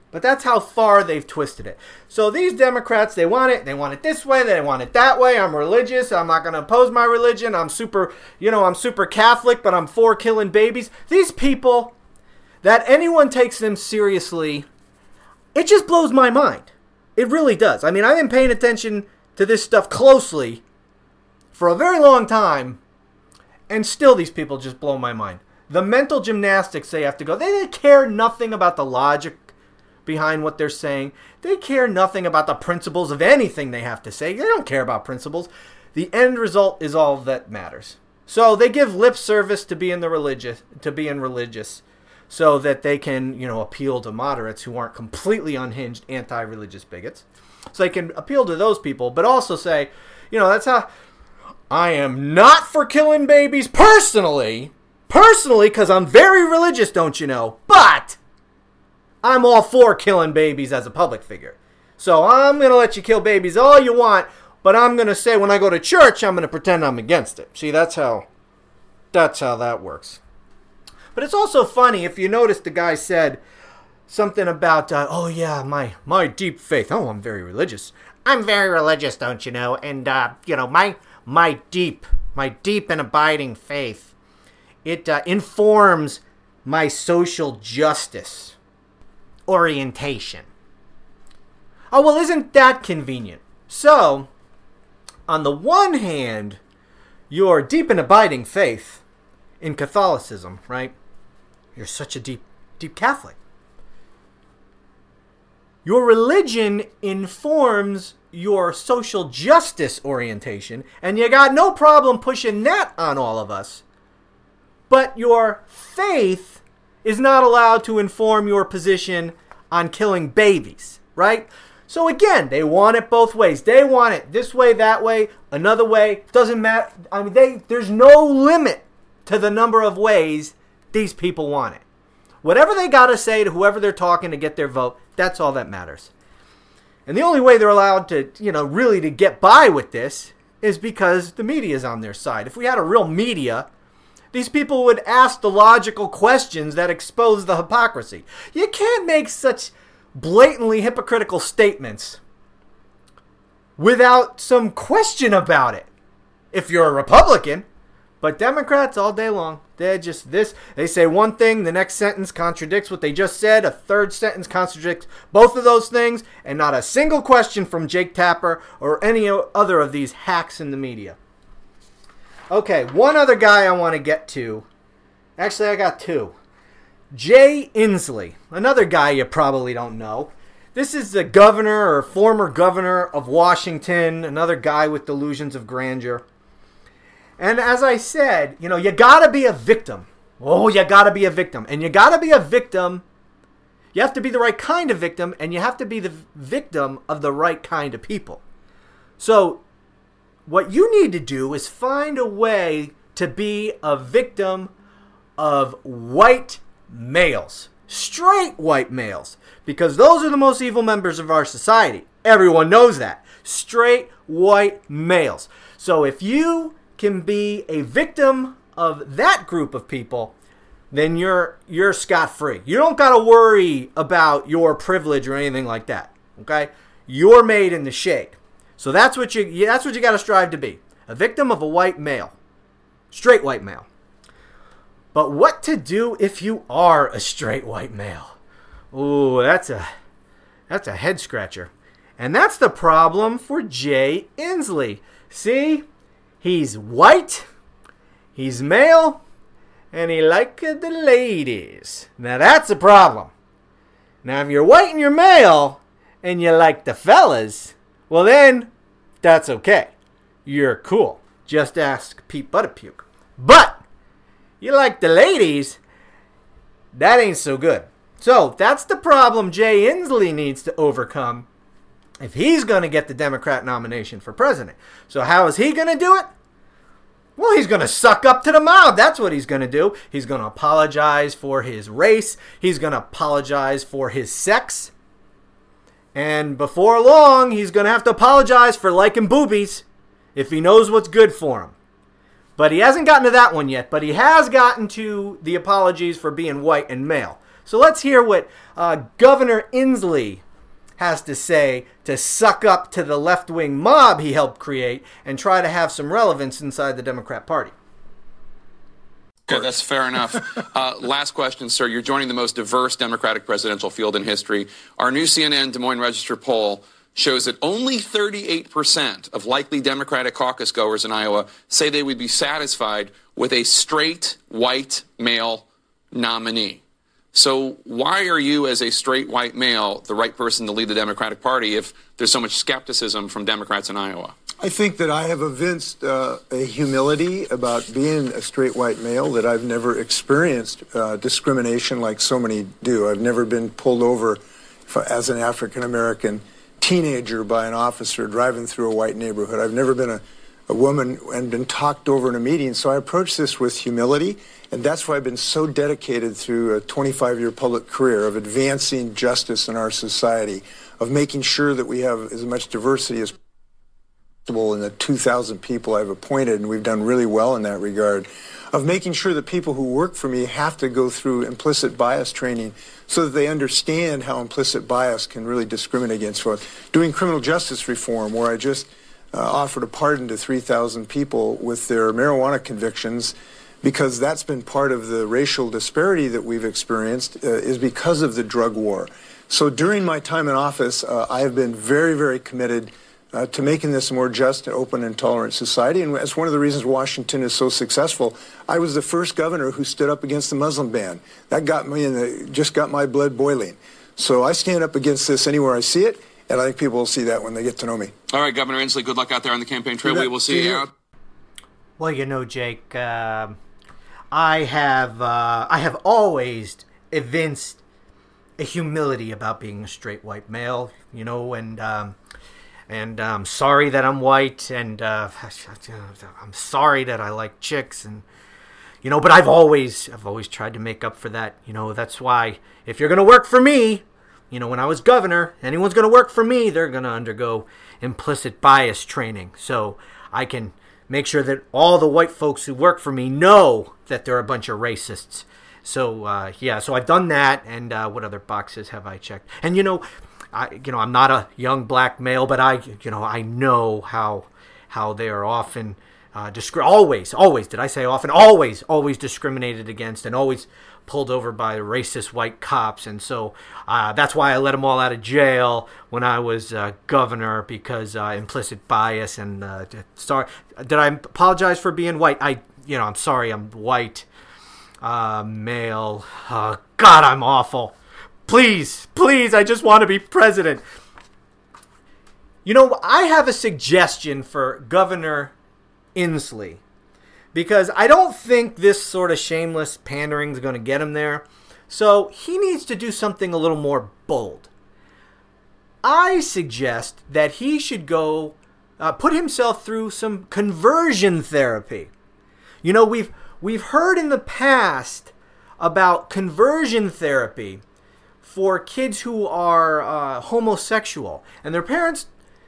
But that's how far they've twisted it. So these Democrats, they want it. They want it this way. They want it that way. I'm religious. I'm not going to oppose my religion. I'm super, you know, I'm super Catholic, but I'm for killing babies. These people, that anyone takes them seriously, it just blows my mind. It really does. I mean, I've been paying attention to this stuff closely for a very long time, and still these people just blow my mind. The mental gymnastics they have to go, they care nothing about the logic behind what they're saying. They care nothing about the principles of anything they have to say. They don't care about principles. The end result is all that matters. So they give lip service to being the religious to being religious so that they can, you know, appeal to moderates who aren't completely unhinged anti-religious bigots. So they can appeal to those people, but also say, you know, that's how I am not for killing babies personally. Personally, because I'm very religious, don't you know? But I'm all for killing babies as a public figure. So I'm going to let you kill babies all you want, but I'm going to say when I go to church, I'm going to pretend I'm against it. See, that's how that's how that works. But it's also funny if you notice the guy said something about uh, oh yeah, my my deep faith. Oh, I'm very religious. I'm very religious, don't you know? And uh, you know, my my deep, my deep and abiding faith, it uh, informs my social justice orientation. Oh, well, isn't that convenient? So, on the one hand, your deep and abiding faith in Catholicism, right? You're such a deep, deep Catholic. Your religion informs your social justice orientation, and you got no problem pushing that on all of us. But your faith is not allowed to inform your position on killing babies, right? So again, they want it both ways. They want it this way, that way, another way. Doesn't matter. I mean, they there's no limit to the number of ways these people want it. Whatever they got to say to whoever they're talking to get their vote, that's all that matters. And the only way they're allowed to, you know, really to get by with this is because the media is on their side. If we had a real media, these people would ask the logical questions that expose the hypocrisy. You can't make such blatantly hypocritical statements without some question about it. If you're a Republican, but Democrats all day long, they're just this. They say one thing, the next sentence contradicts what they just said, a third sentence contradicts both of those things, and not a single question from Jake Tapper or any other of these hacks in the media. Okay, one other guy I want to get to. Actually, I got two. Jay Inslee, another guy you probably don't know. This is the governor or former governor of Washington, another guy with delusions of grandeur. And as I said, you know, you gotta be a victim. Oh, you gotta be a victim. And you gotta be a victim. You have to be the right kind of victim, and you have to be the victim of the right kind of people. So, what you need to do is find a way to be a victim of white males, straight white males, because those are the most evil members of our society. Everyone knows that. Straight white males. So if you can be a victim of that group of people, then you're you're scot free. You don't got to worry about your privilege or anything like that. Okay? You're made in the shade. So that's what you that's what you got to strive to be. A victim of a white male. Straight white male. But what to do if you are a straight white male? Ooh, that's a that's a head scratcher. And that's the problem for Jay Inslee. See? He's white, he's male, and he like the ladies. Now that's a problem. Now if you're white and you're male and you like the fellas, well then that's okay. You're cool. Just ask Pete Buttigieg. But you like the ladies, that ain't so good. So that's the problem Jay Inslee needs to overcome if he's going to get the Democrat nomination for president. So how is he going to do it? Well, he's going to suck up to the mob. That's what he's going to do. He's going to apologize for his race. He's going to apologize for his sex. And before long, he's going to have to apologize for liking boobies if he knows what's good for him. But he hasn't gotten to that one yet, but he has gotten to the apologies for being white and male. So let's hear what uh, Governor Inslee has to say to suck up to the left wing mob he helped create and try to have some relevance inside the Democrat Party. Okay, that's fair enough. Uh, last question, sir. You're joining the most diverse Democratic presidential field in history. Our new CNN Des Moines Register poll shows that only 38% of likely Democratic caucus goers in Iowa say they would be satisfied with a straight white male nominee. So, why are you, as a straight white male, the right person to lead the Democratic Party if there's so much skepticism from Democrats in Iowa? I think that I have evinced uh, a humility about being a straight white male that I've never experienced uh, discrimination like so many do. I've never been pulled over for, as an African American teenager by an officer driving through a white neighborhood. I've never been a, a woman and been talked over in a meeting. So I approach this with humility. And that's why I've been so dedicated through a 25 year public career of advancing justice in our society, of making sure that we have as much diversity as in the 2,000 people I've appointed, and we've done really well in that regard, of making sure that people who work for me have to go through implicit bias training so that they understand how implicit bias can really discriminate against folks. Doing criminal justice reform, where I just uh, offered a pardon to 3,000 people with their marijuana convictions because that's been part of the racial disparity that we've experienced uh, is because of the drug war. So during my time in office, uh, I have been very, very committed uh, to making this a more just, open, and tolerant society. And that's one of the reasons Washington is so successful. I was the first governor who stood up against the Muslim ban. That got me in the, just got my blood boiling. So I stand up against this anywhere I see it, and I think people will see that when they get to know me. All right, Governor Inslee, good luck out there on the campaign trail. We will see you out. Well, you know, Jake, uh, I have uh, I have always evinced a humility about being a straight white male, you know, and um, and I'm um, sorry that I'm white, and uh, I'm sorry that I like chicks, and you know, but I've always I've always tried to make up for that. You know, that's why if you're gonna work for me, you know, when I was governor, anyone's gonna work for me, they're gonna undergo implicit bias training, so I can make sure that all the white folks who work for me know that they're a bunch of racists. So uh, yeah, so I've done that, and uh, what other boxes have I checked? And you know, I you know I'm not a young black male, but I you know I know how how they are often uh, discri- always always did I say often always always discriminated against and always pulled over by racist white cops, and so uh, that's why I let them all out of jail when I was uh, governor because uh, implicit bias and uh, sorry. Did I apologize for being white? I you know I'm sorry I'm white, uh, male. Uh, God, I'm awful. Please, please, I just want to be president. You know, I have a suggestion for Governor Inslee because I don't think this sort of shameless pandering is going to get him there. So he needs to do something a little more bold. I suggest that he should go uh, put himself through some conversion therapy. You know, we've we've heard in the past about conversion therapy for kids who are uh, homosexual, and their parents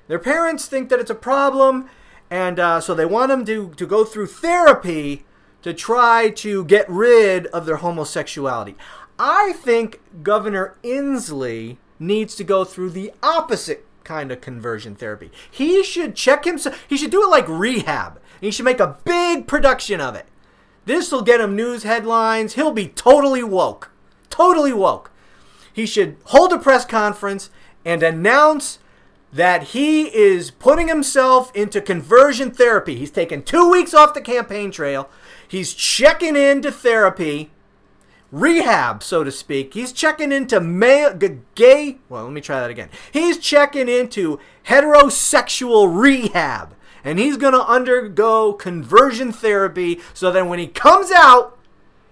their parents think that it's a problem, and uh, so they want them to to go through therapy to try to get rid of their homosexuality. I think Governor Inslee needs to go through the opposite kind of conversion therapy. He should check himself. He should do it like rehab. He should make a big production of it. This will get him news headlines. He'll be totally woke. Totally woke he should hold a press conference and announce that he is putting himself into conversion therapy. He's taken two weeks off the campaign trail. He's checking into therapy, rehab, so to speak. He's checking into male, gay. Well, let me try that again. He's checking into heterosexual rehab. And he's going to undergo conversion therapy so that when he comes out,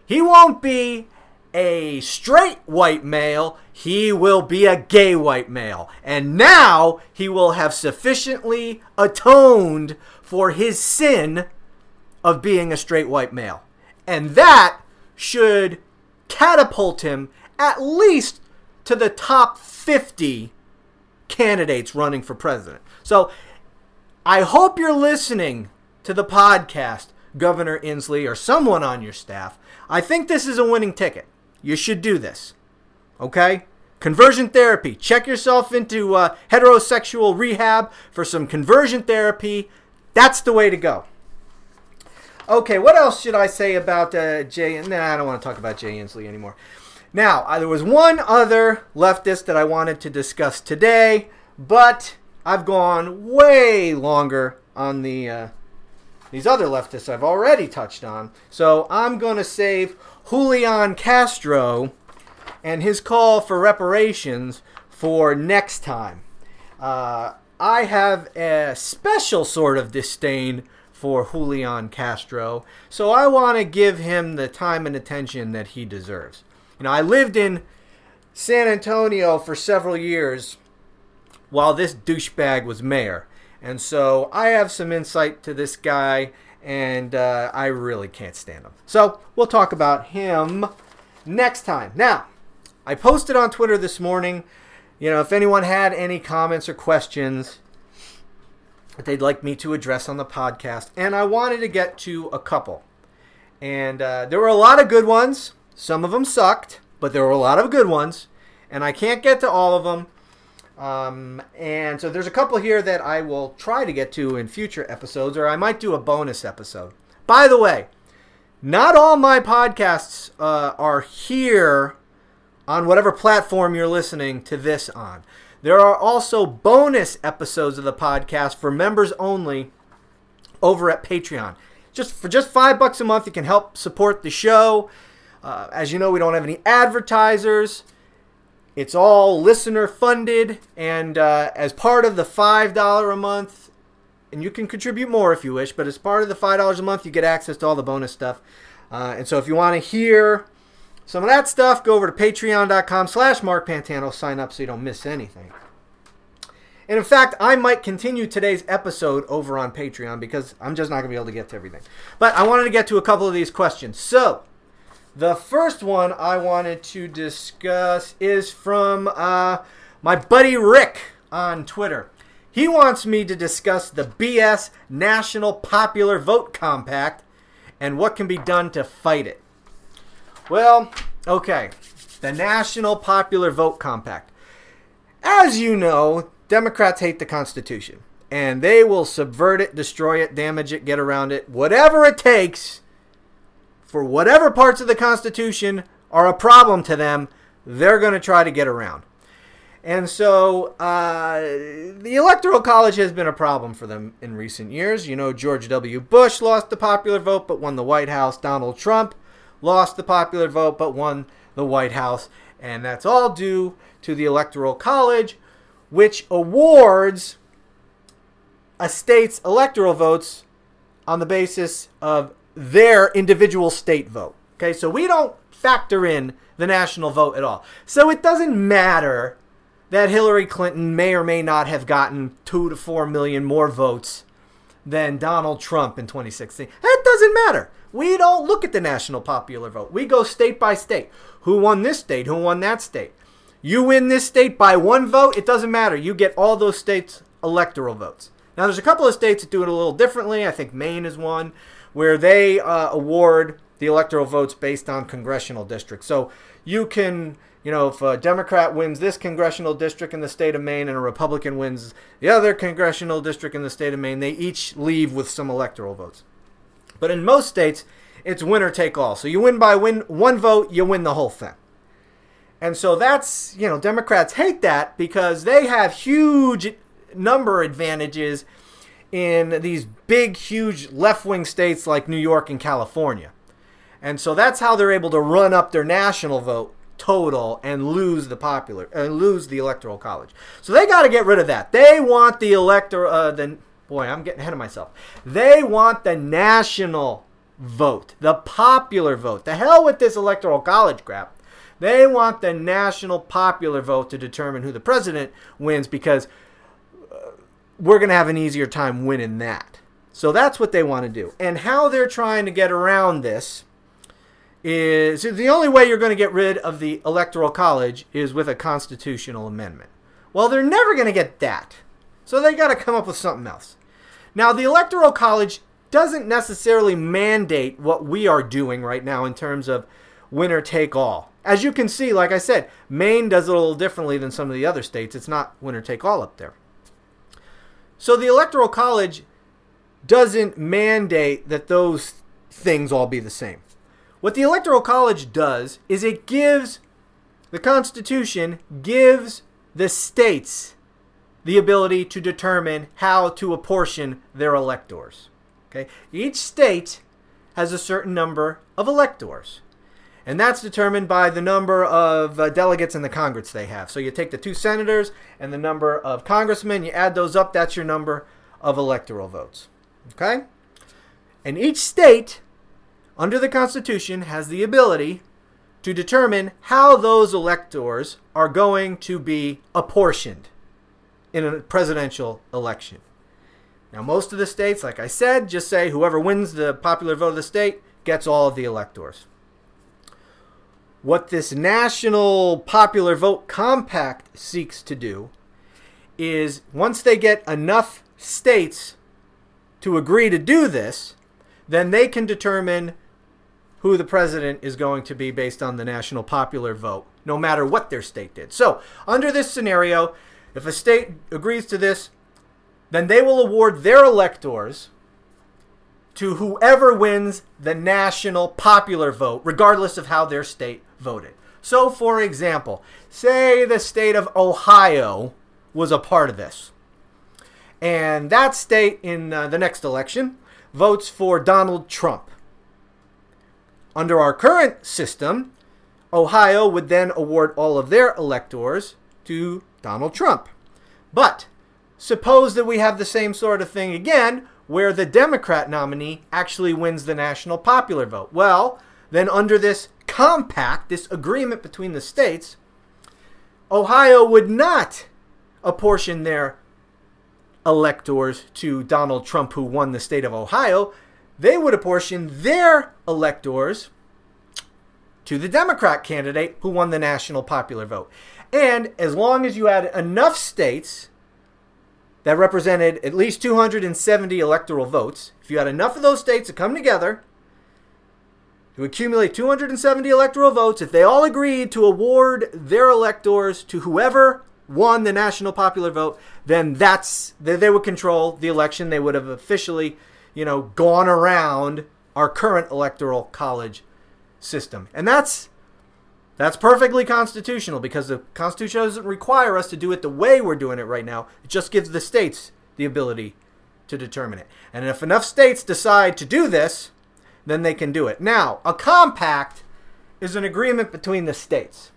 he won't be a straight white male, he will be a gay white male. And now he will have sufficiently atoned for his sin of being a straight white male. And that should catapult him at least to the top 50 candidates running for president. So I hope you're listening to the podcast, Governor Inslee, or someone on your staff. I think this is a winning ticket. You should do this. Okay? Conversion therapy. Check yourself into uh, heterosexual rehab for some conversion therapy. That's the way to go. Okay, what else should I say about uh, Jay? Nah, I don't want to talk about Jay Inslee anymore. Now, uh, there was one other leftist that I wanted to discuss today, but I've gone way longer on the uh, these other leftists I've already touched on. So I'm going to save Julian Castro and his call for reparations for next time. Uh, I have a special sort of disdain for Julian Castro, so I want to give him the time and attention that he deserves. You know, I lived in San Antonio for several years while this douchebag was mayor. And so I have some insight to this guy, and uh, I really can't stand him. So we'll talk about him next time. Now, I posted on Twitter this morning, you know, if anyone had any comments or questions that they'd like me to address on the podcast, and I wanted to get to a couple. And uh, there were a lot of good ones. Some of them sucked, but there were a lot of good ones. And I can't get to all of them. Um, and so there's a couple here that I will try to get to in future episodes, or I might do a bonus episode. By the way, not all my podcasts uh, are here on whatever platform you're listening to this on. There are also bonus episodes of the podcast for members only over at Patreon. Just for just five bucks a month, you can help support the show. Uh, as you know, we don't have any advertisers. It's all listener funded, and uh, as part of the five dollar a month, and you can contribute more if you wish, but as part of the five dollars a month, you get access to all the bonus stuff. Uh, and so, if you want to hear some of that stuff, go over to Patreon.com/slash Mark Pantano. Sign up so you don't miss anything. And in fact, I might continue today's episode over on Patreon because I'm just not going to be able to get to everything. But I wanted to get to a couple of these questions. So, the first one I wanted to discuss is from uh, my buddy Rick on Twitter. He wants me to discuss the BS National Popular Vote Compact and what can be done to fight it. Well, okay. The National Popular Vote Compact. As you know, Democrats hate the Constitution, and they will subvert it, destroy it, damage it, get around it, whatever it takes for whatever parts of the Constitution are a problem to them, they're going to try to get around. And so uh, the Electoral College has been a problem for them in recent years. You know, George W. Bush lost the popular vote but won the White House. Donald Trump lost the popular vote but won the White House. And that's all due to the Electoral College, which awards a state's electoral votes on the basis of their individual state vote. Okay, so we don't factor in the national vote at all. So it doesn't matter that Hillary Clinton may or may not have gotten two to four million more votes than Donald Trump in 2016. That doesn't matter. We don't look at the national popular vote. We go state by state. Who won this state? Who won that state? You win this state by one vote, it doesn't matter. You get all those states' electoral votes. Now, there's a couple of states that do it a little differently. I think Maine is one where they uh, award the electoral votes based on congressional districts. So you can, you know, if a Democrat wins this congressional district in the state of Maine and a Republican wins the other congressional district in the state of Maine, they each leave with some electoral votes. But in most states, it's winner take all. So you win by win one vote, you win the whole thing. And so that's, you know, Democrats hate that because they have huge number advantages in these big, huge left wing states like New York and California. And so that's how they're able to run up their national vote total and lose the popular and uh, lose the electoral college. So they got to get rid of that. They want the elector uh, the boy, I'm getting ahead of myself. They want the national vote, the popular vote. The hell with this electoral college crap. They want the national popular vote to determine who the president wins because we're going to have an easier time winning that. So that's what they want to do. And how they're trying to get around this is the only way you're going to get rid of the Electoral College is with a constitutional amendment. Well, they're never going to get that. So they got to come up with something else. Now, the Electoral College doesn't necessarily mandate what we are doing right now in terms of winner take all. as you can see, like I said, Maine does it a little differently than some of the other states. It's not winner take all up there. So the Electoral College doesn't mandate that those things all be the same. What the Electoral College does is it gives the Constitution gives the states the ability to determine how to apportion their electors. Okay? Each state has a certain number of electors. And that's determined by the number of uh, delegates in the Congress they have. So you take the two senators and the number of congressmen, you add those up, that's your number of electoral votes. Okay? And each state, under the Constitution, has the ability to determine how those electors are going to be apportioned in a presidential election. Now, most of the states, like I said, just say whoever wins the popular vote of the state gets all of the electors. What this National Popular Vote Compact seeks to do is once they get enough states to agree to do this, then they can determine who the president is going to be based on the national popular vote, no matter what their state did. So, under this scenario, if a state agrees to this, then they will award their electors to whoever wins the national popular vote, regardless of how their state voted. So, for example, say the state of Ohio was a part of this. And that state in uh, the next election votes for Donald Trump. Under our current system, Ohio would then award all of their electors to Donald Trump. But suppose that we have the same sort of thing again where the Democrat nominee actually wins the national popular vote. Well, then under this compact, this agreement between the states, Ohio would not apportion their electors to Donald Trump, who won the state of Ohio. They would apportion their electors to the Democrat candidate who won the national popular vote. And as long as you had enough states that represented at least 270 electoral votes, if you had enough of those states to come together to accumulate 270 electoral votes, if they all agreed to award their electors to whoever won the national popular vote, then that's they would control the election. They would have officially, you know, gone around our current electoral college system. And that's that's perfectly constitutional because the Constitution doesn't require us to do it the way we're doing it right now. It just gives the states the ability to determine it. And if enough states decide to do this, then they can do it. Now, a compact is an agreement between the states.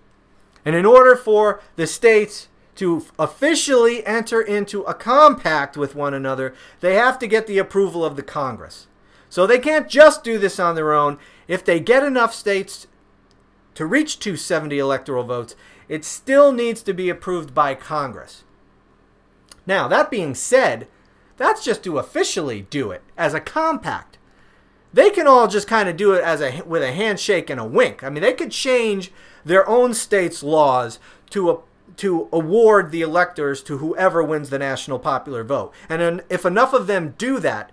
And in order for the states to officially enter into a compact with one another, they have to get the approval of the Congress. So they can't just do this on their own. If they get enough states to reach 270 electoral votes, it still needs to be approved by Congress. Now, that being said, that's just to officially do it as a compact. They can all just kind of do it as a with a handshake and a wink. I mean, they could change their own state's laws to a, to award the electors to whoever wins the national popular vote. And if enough of them do that,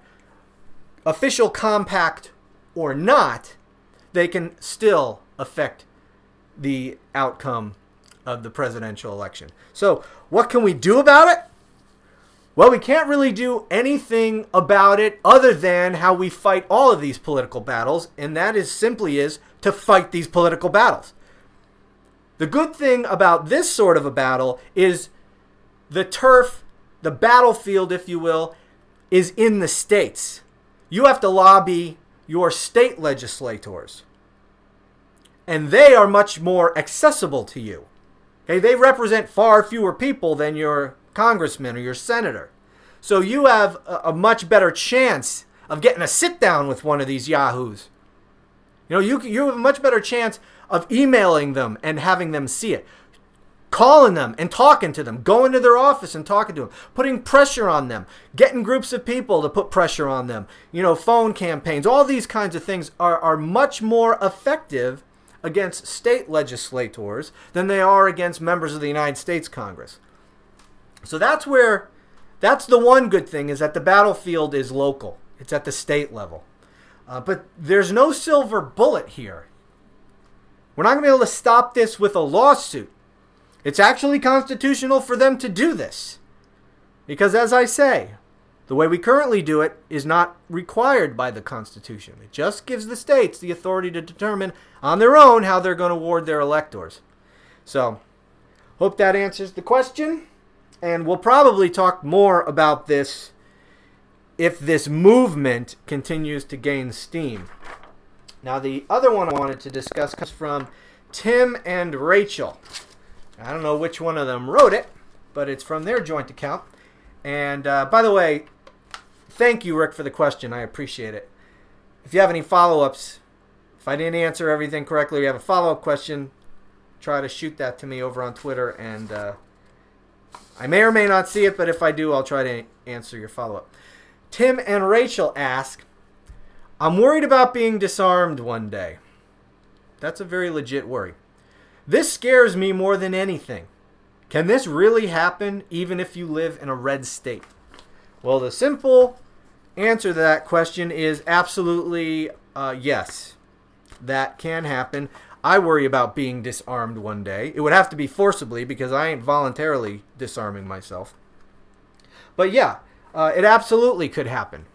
official compact or not, they can still affect the outcome of the presidential election. So, what can we do about it? Well, we can't really do anything about it other than how we fight all of these political battles, and that is simply is to fight these political battles. The good thing about this sort of a battle is the turf, the battlefield, if you will, is in the states. You have to lobby your state legislators and they are much more accessible to you. Okay, they represent far fewer people than your congressman or your senator. So you have a, a much better chance of getting a sit down with one of these yahoos. You know, you you have a much better chance of emailing them and having them see it. Calling them and talking to them, going to their office and talking to them, putting pressure on them, getting groups of people to put pressure on them, you know, phone campaigns, all these kinds of things are, are much more effective against state legislators than they are against members of the United States Congress. So that's where that's the one good thing is that the battlefield is local. It's at the state level. Uh, but there's no silver bullet here. We're not going to be able to stop this with a lawsuit. It's actually constitutional for them to do this. Because, as I say, the way we currently do it is not required by the Constitution. It just gives the states the authority to determine on their own how they're going to ward their electors. So, hope that answers the question. And we'll probably talk more about this if this movement continues to gain steam. Now, the other one I wanted to discuss comes from Tim and Rachel. I don't know which one of them wrote it, but it's from their joint account. And uh, by the way, thank you, Rick, for the question. I appreciate it. If you have any follow ups, if I didn't answer everything correctly, you have a follow up question, try to shoot that to me over on Twitter. And uh, I may or may not see it, but if I do, I'll try to answer your follow up. Tim and Rachel ask I'm worried about being disarmed one day. That's a very legit worry. This scares me more than anything. Can this really happen even if you live in a red state? Well, the simple answer to that question is absolutely uh, yes. That can happen. I worry about being disarmed one day. It would have to be forcibly because I ain't voluntarily disarming myself. But yeah, uh, it absolutely could happen.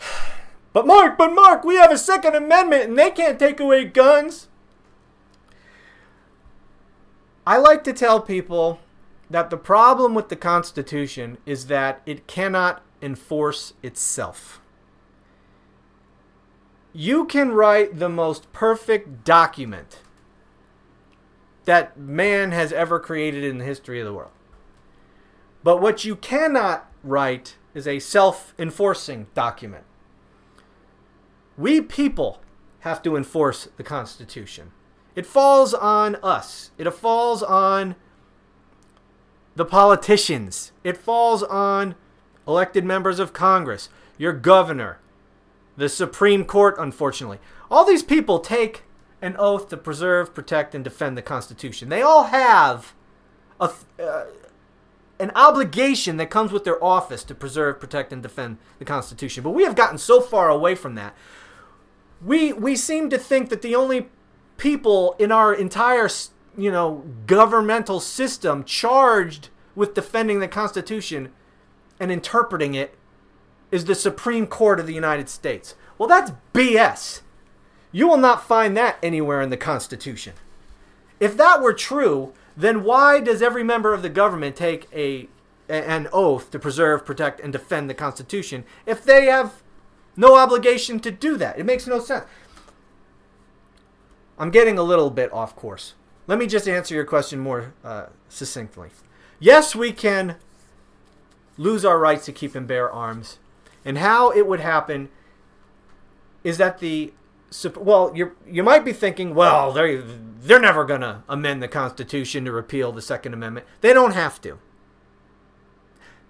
But Mark, but Mark, we have a Second Amendment and they can't take away guns. I like to tell people that the problem with the Constitution is that it cannot enforce itself. You can write the most perfect document that man has ever created in the history of the world. But what you cannot write is a self enforcing document. We people have to enforce the Constitution. It falls on us. It falls on the politicians. It falls on elected members of Congress, your governor, the Supreme Court, unfortunately. All these people take an oath to preserve, protect, and defend the Constitution. They all have a, uh, an obligation that comes with their office to preserve, protect, and defend the Constitution. But we have gotten so far away from that. We, we seem to think that the only people in our entire, you know, governmental system charged with defending the Constitution and interpreting it is the Supreme Court of the United States. Well, that's BS. You will not find that anywhere in the Constitution. If that were true, then why does every member of the government take a an oath to preserve, protect, and defend the Constitution if they have no obligation to do that? It makes no sense. I'm getting a little bit off course. Let me just answer your question more uh, succinctly. Yes, we can lose our rights to keep and bear arms. And how it would happen is that the well, you you might be thinking, well, they they're never going to amend the Constitution to repeal the Second Amendment. They don't have to.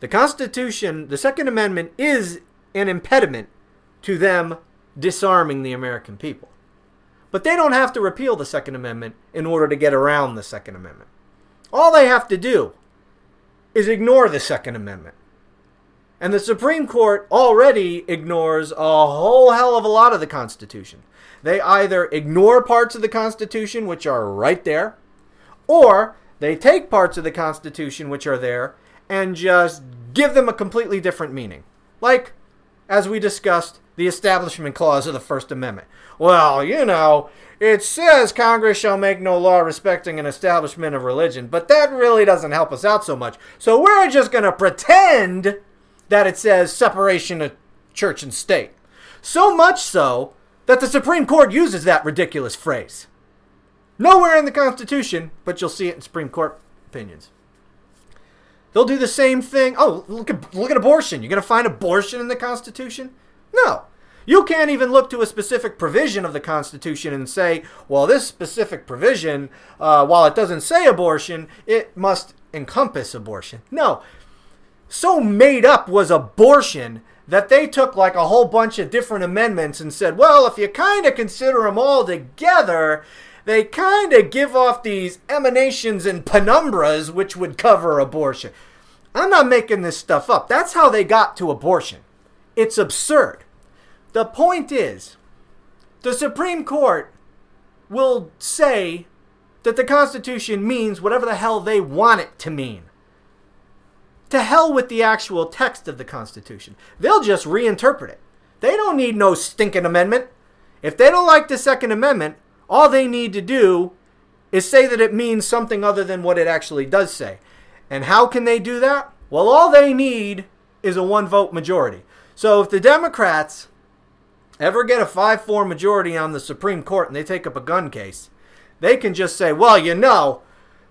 The Constitution, the Second Amendment is an impediment to them disarming the American people. But they don't have to repeal the Second Amendment in order to get around the Second Amendment. All they have to do is ignore the Second Amendment. And the Supreme Court already ignores a whole hell of a lot of the Constitution. They either ignore parts of the Constitution, which are right there, or they take parts of the Constitution, which are there, and just give them a completely different meaning. Like, as we discussed, the Establishment Clause of the First Amendment. Well, you know, it says Congress shall make no law respecting an establishment of religion, but that really doesn't help us out so much. So we're just going to pretend that it says separation of church and state. So much so that the Supreme Court uses that ridiculous phrase. Nowhere in the Constitution, but you'll see it in Supreme Court opinions. They'll do the same thing. Oh, look at look at abortion. You're going to find abortion in the Constitution? No. You can't even look to a specific provision of the Constitution and say, well, this specific provision, uh, while it doesn't say abortion, it must encompass abortion. No. So made up was abortion that they took like a whole bunch of different amendments and said, well, if you kind of consider them all together, they kind of give off these emanations and penumbras which would cover abortion. I'm not making this stuff up. That's how they got to abortion. It's absurd. The point is, the Supreme Court will say that the Constitution means whatever the hell they want it to mean. To hell with the actual text of the Constitution. They'll just reinterpret it. They don't need no stinking amendment. If they don't like the Second Amendment, all they need to do is say that it means something other than what it actually does say. And how can they do that? Well, all they need is a one vote majority. So if the Democrats ever get a 5 4 majority on the Supreme Court and they take up a gun case, they can just say, well, you know,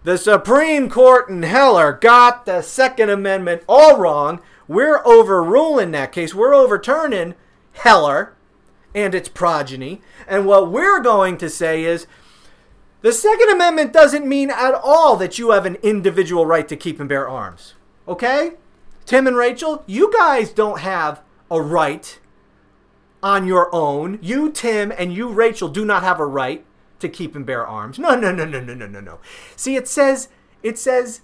the Supreme Court in Heller got the Second Amendment all wrong. We're overruling that case. We're overturning Heller and its progeny. And what we're going to say is the Second Amendment doesn't mean at all that you have an individual right to keep and bear arms. Okay? Tim and Rachel, you guys don't have a right on your own. You, Tim, and you, Rachel, do not have a right to keep and bear arms. No, no, no, no, no, no, no, no. See, it says it says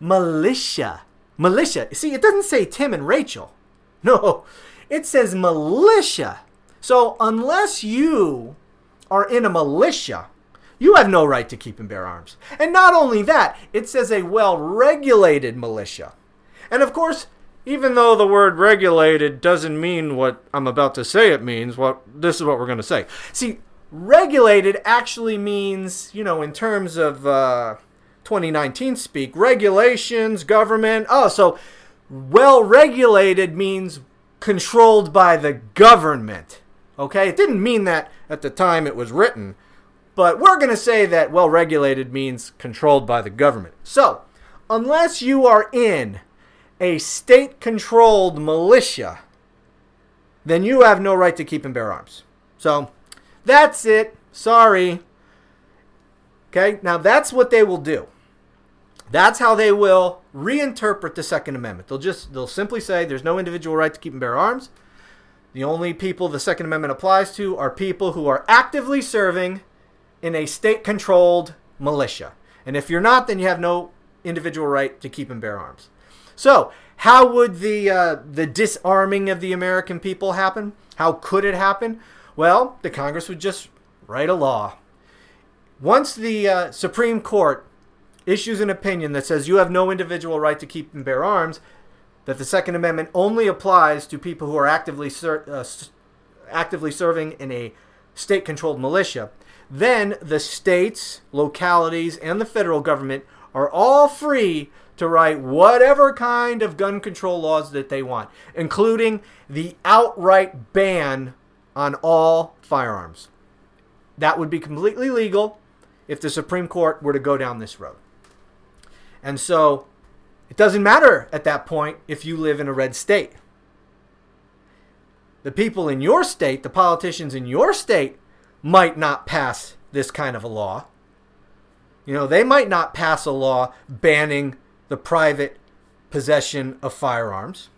militia. Militia. See, it doesn't say Tim and Rachel. No. It says militia. So unless you are in a militia, you have no right to keep and bear arms. And not only that, it says a well regulated militia. And of course, even though the word regulated doesn't mean what I'm about to say it means, what this is what we're going to say. See, regulated actually means, you know, in terms of uh, 2019 speak, regulations, government. Oh, so well regulated means controlled by the government. Okay? It didn't mean that at the time it was written, but we're going to say that well regulated means controlled by the government. So, unless you are in a state controlled militia, then you have no right to keep and bear arms. So, that's it. Sorry. Okay? Now, that's what they will do. That's how they will reinterpret the Second Amendment. They'll just they'll simply say there's no individual right to keep and bear arms. The only people the Second Amendment applies to are people who are actively serving in a state-controlled militia. And if you're not, then you have no individual right to keep and bear arms. So, how would the uh, the disarming of the American people happen? How could it happen? Well, the Congress would just write a law. Once the uh, Supreme Court issues an opinion that says you have no individual right to keep and bear arms, that the Second Amendment only applies to people who are actively ser- uh, actively serving in a state-controlled militia, then the states, localities, and the federal government are all free to write whatever kind of gun control laws that they want, including the outright ban on all firearms. That would be completely legal if the Supreme Court were to go down this road. And so it doesn't matter at that point if you live in a red state. The people in your state, the politicians in your state, might not pass this kind of a law. You know, they might not pass a law banning the private possession of firearms.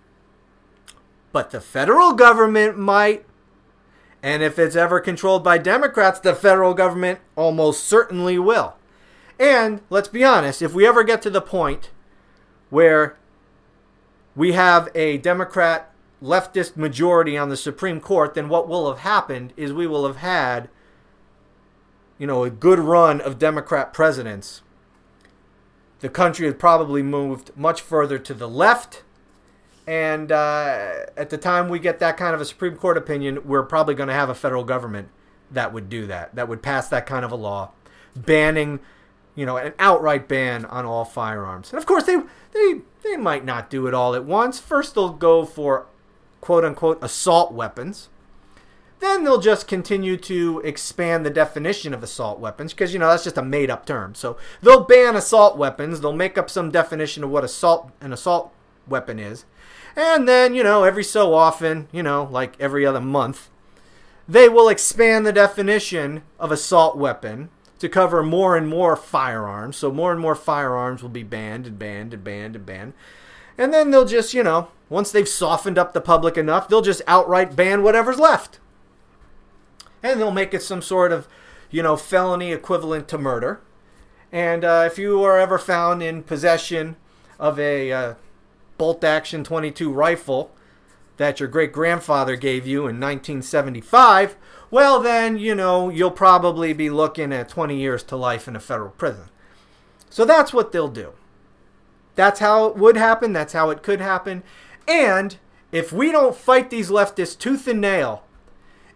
But the federal government might. And if it's ever controlled by Democrats, the federal government almost certainly will. And let's be honest, if we ever get to the point where we have a Democrat leftist majority on the Supreme Court, then what will have happened is we will have had, you know, a good run of Democrat presidents. The country has probably moved much further to the left. And uh, at the time we get that kind of a Supreme Court opinion, we're probably going to have a federal government that would do that, that would pass that kind of a law, banning you know, an outright ban on all firearms. And of course, they they they might not do it all at once. First, they'll go for quote unquote assault weapons. Then they'll just continue to expand the definition of assault weapons because you know that's just a made up term. So they'll ban assault weapons. They'll make up some definition of what assault an assault weapon is. And then, you know, every so often, you know, like every other month, they will expand the definition of assault weapon to cover more and more firearms. So more and more firearms will be banned and banned and banned and banned. And then they'll just, you know, once they've softened up the public enough, they'll just outright ban whatever's left. And they'll make it some sort of, you know, felony equivalent to murder. And uh, if you are ever found in possession of a uh, bolt action 22 rifle that your great grandfather gave you in 1975, well, then, you know, you'll probably be looking at 20 years to life in a federal prison. So that's what they'll do. That's how it would happen. That's how it could happen. And if we don't fight these leftists tooth and nail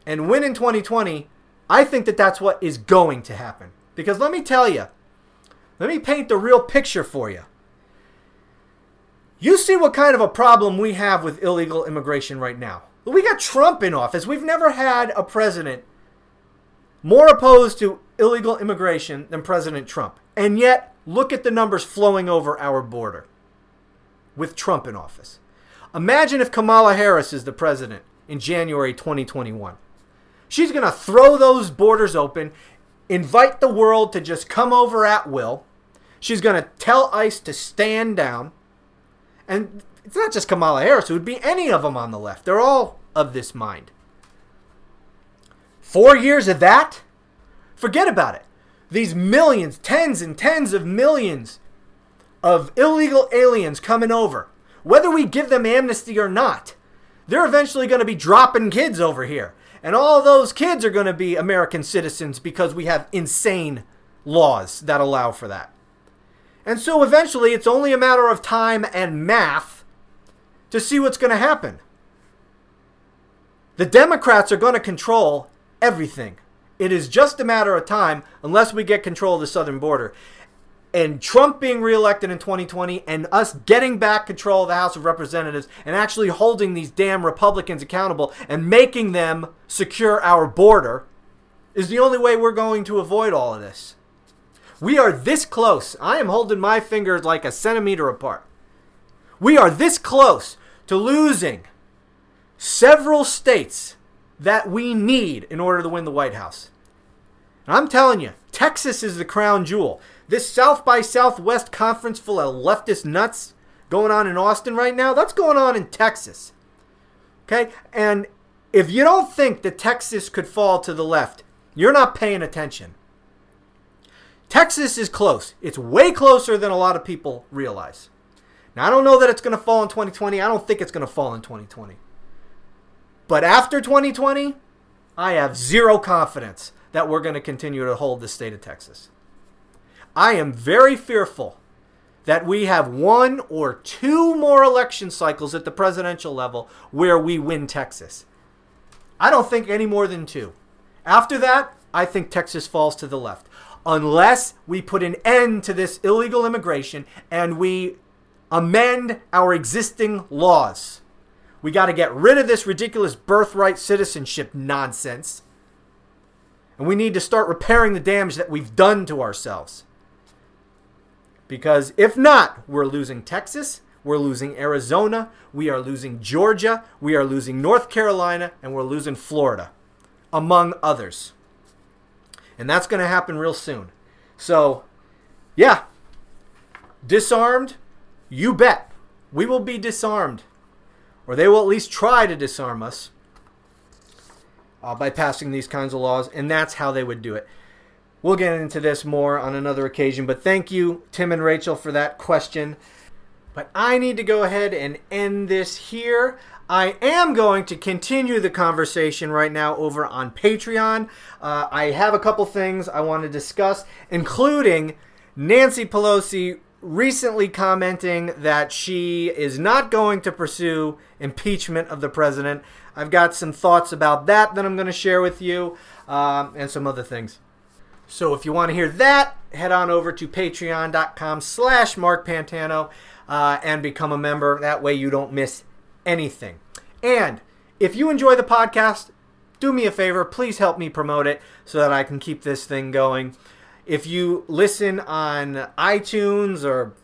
and win in 2020, I think that that's what is going to happen. Because let me tell you, let me paint the real picture for you. You see what kind of a problem we have with illegal immigration right now. We got Trump in office. We've never had a president more opposed to illegal immigration than President Trump. And yet, look at the numbers flowing over our border with Trump in office. Imagine if Kamala Harris is the president in January 2021. She's going to throw those borders open, invite the world to just come over at will. She's going to tell ICE to stand down. And it's not just Kamala Harris, it would be any of them on the left. They're all of this mind. Four years of that? Forget about it. These millions, tens and tens of millions of illegal aliens coming over, whether we give them amnesty or not, they're eventually going to be dropping kids over here. And all those kids are going to be American citizens because we have insane laws that allow for that. And so eventually it's only a matter of time and math to see what's going to happen. The Democrats are going to control everything. It is just a matter of time unless we get control of the southern border. And Trump being reelected in 2020 and us getting back control of the House of Representatives and actually holding these damn Republicans accountable and making them secure our border is the only way we're going to avoid all of this. We are this close. I am holding my fingers like a centimeter apart. We are this close to losing several states that we need in order to win the White House. And I'm telling you, Texas is the crown jewel. This South by Southwest conference full of leftist nuts going on in Austin right now, that's going on in Texas. Okay? And if you don't think that Texas could fall to the left, you're not paying attention. Texas is close. It's way closer than a lot of people realize. Now, I don't know that it's going to fall in 2020. I don't think it's going to fall in 2020. But after 2020, I have zero confidence that we're going to continue to hold the state of Texas. I am very fearful that we have one or two more election cycles at the presidential level where we win Texas. I don't think any more than two. After that, I think Texas falls to the left. Unless we put an end to this illegal immigration and we amend our existing laws. We got to get rid of this ridiculous birthright citizenship nonsense. And we need to start repairing the damage that we've done to ourselves. Because if not, we're losing Texas, we're losing Arizona, we are losing Georgia, we are losing North Carolina, and we're losing Florida, among others. And that's going to happen real soon. So, yeah, disarmed, you bet. We will be disarmed or they will at least try to disarm us uh, by passing these kinds of laws, and that's how they would do it. We'll get into this more on another occasion, but thank you, Tim and Rachel, for that question. But I need to go ahead and end this here. I am going to continue the conversation right now over on Patreon. Uh, I have a couple things I want to discuss, including Nancy Pelosi recently commenting that she is not going to pursue impeachment of the president. I've got some thoughts about that that I'm going to share with you um, and some other things. So if you want to hear that, head on over to patreon.com slash Mark Pantano uh, and become a member. That way you don't miss anything. And if you enjoy the podcast, do me a favor. Please help me promote it so that I can keep this thing going. If you listen on iTunes or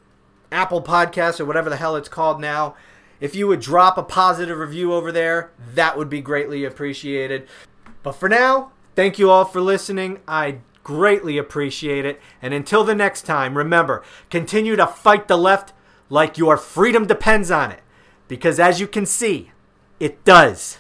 Apple Podcasts or whatever the hell it's called now, if you would drop a positive review over there, that would be greatly appreciated. But for now, thank you all for listening. I greatly appreciate it. And until the next time, remember, continue to fight the left like your freedom depends on it. Because as you can see, it does.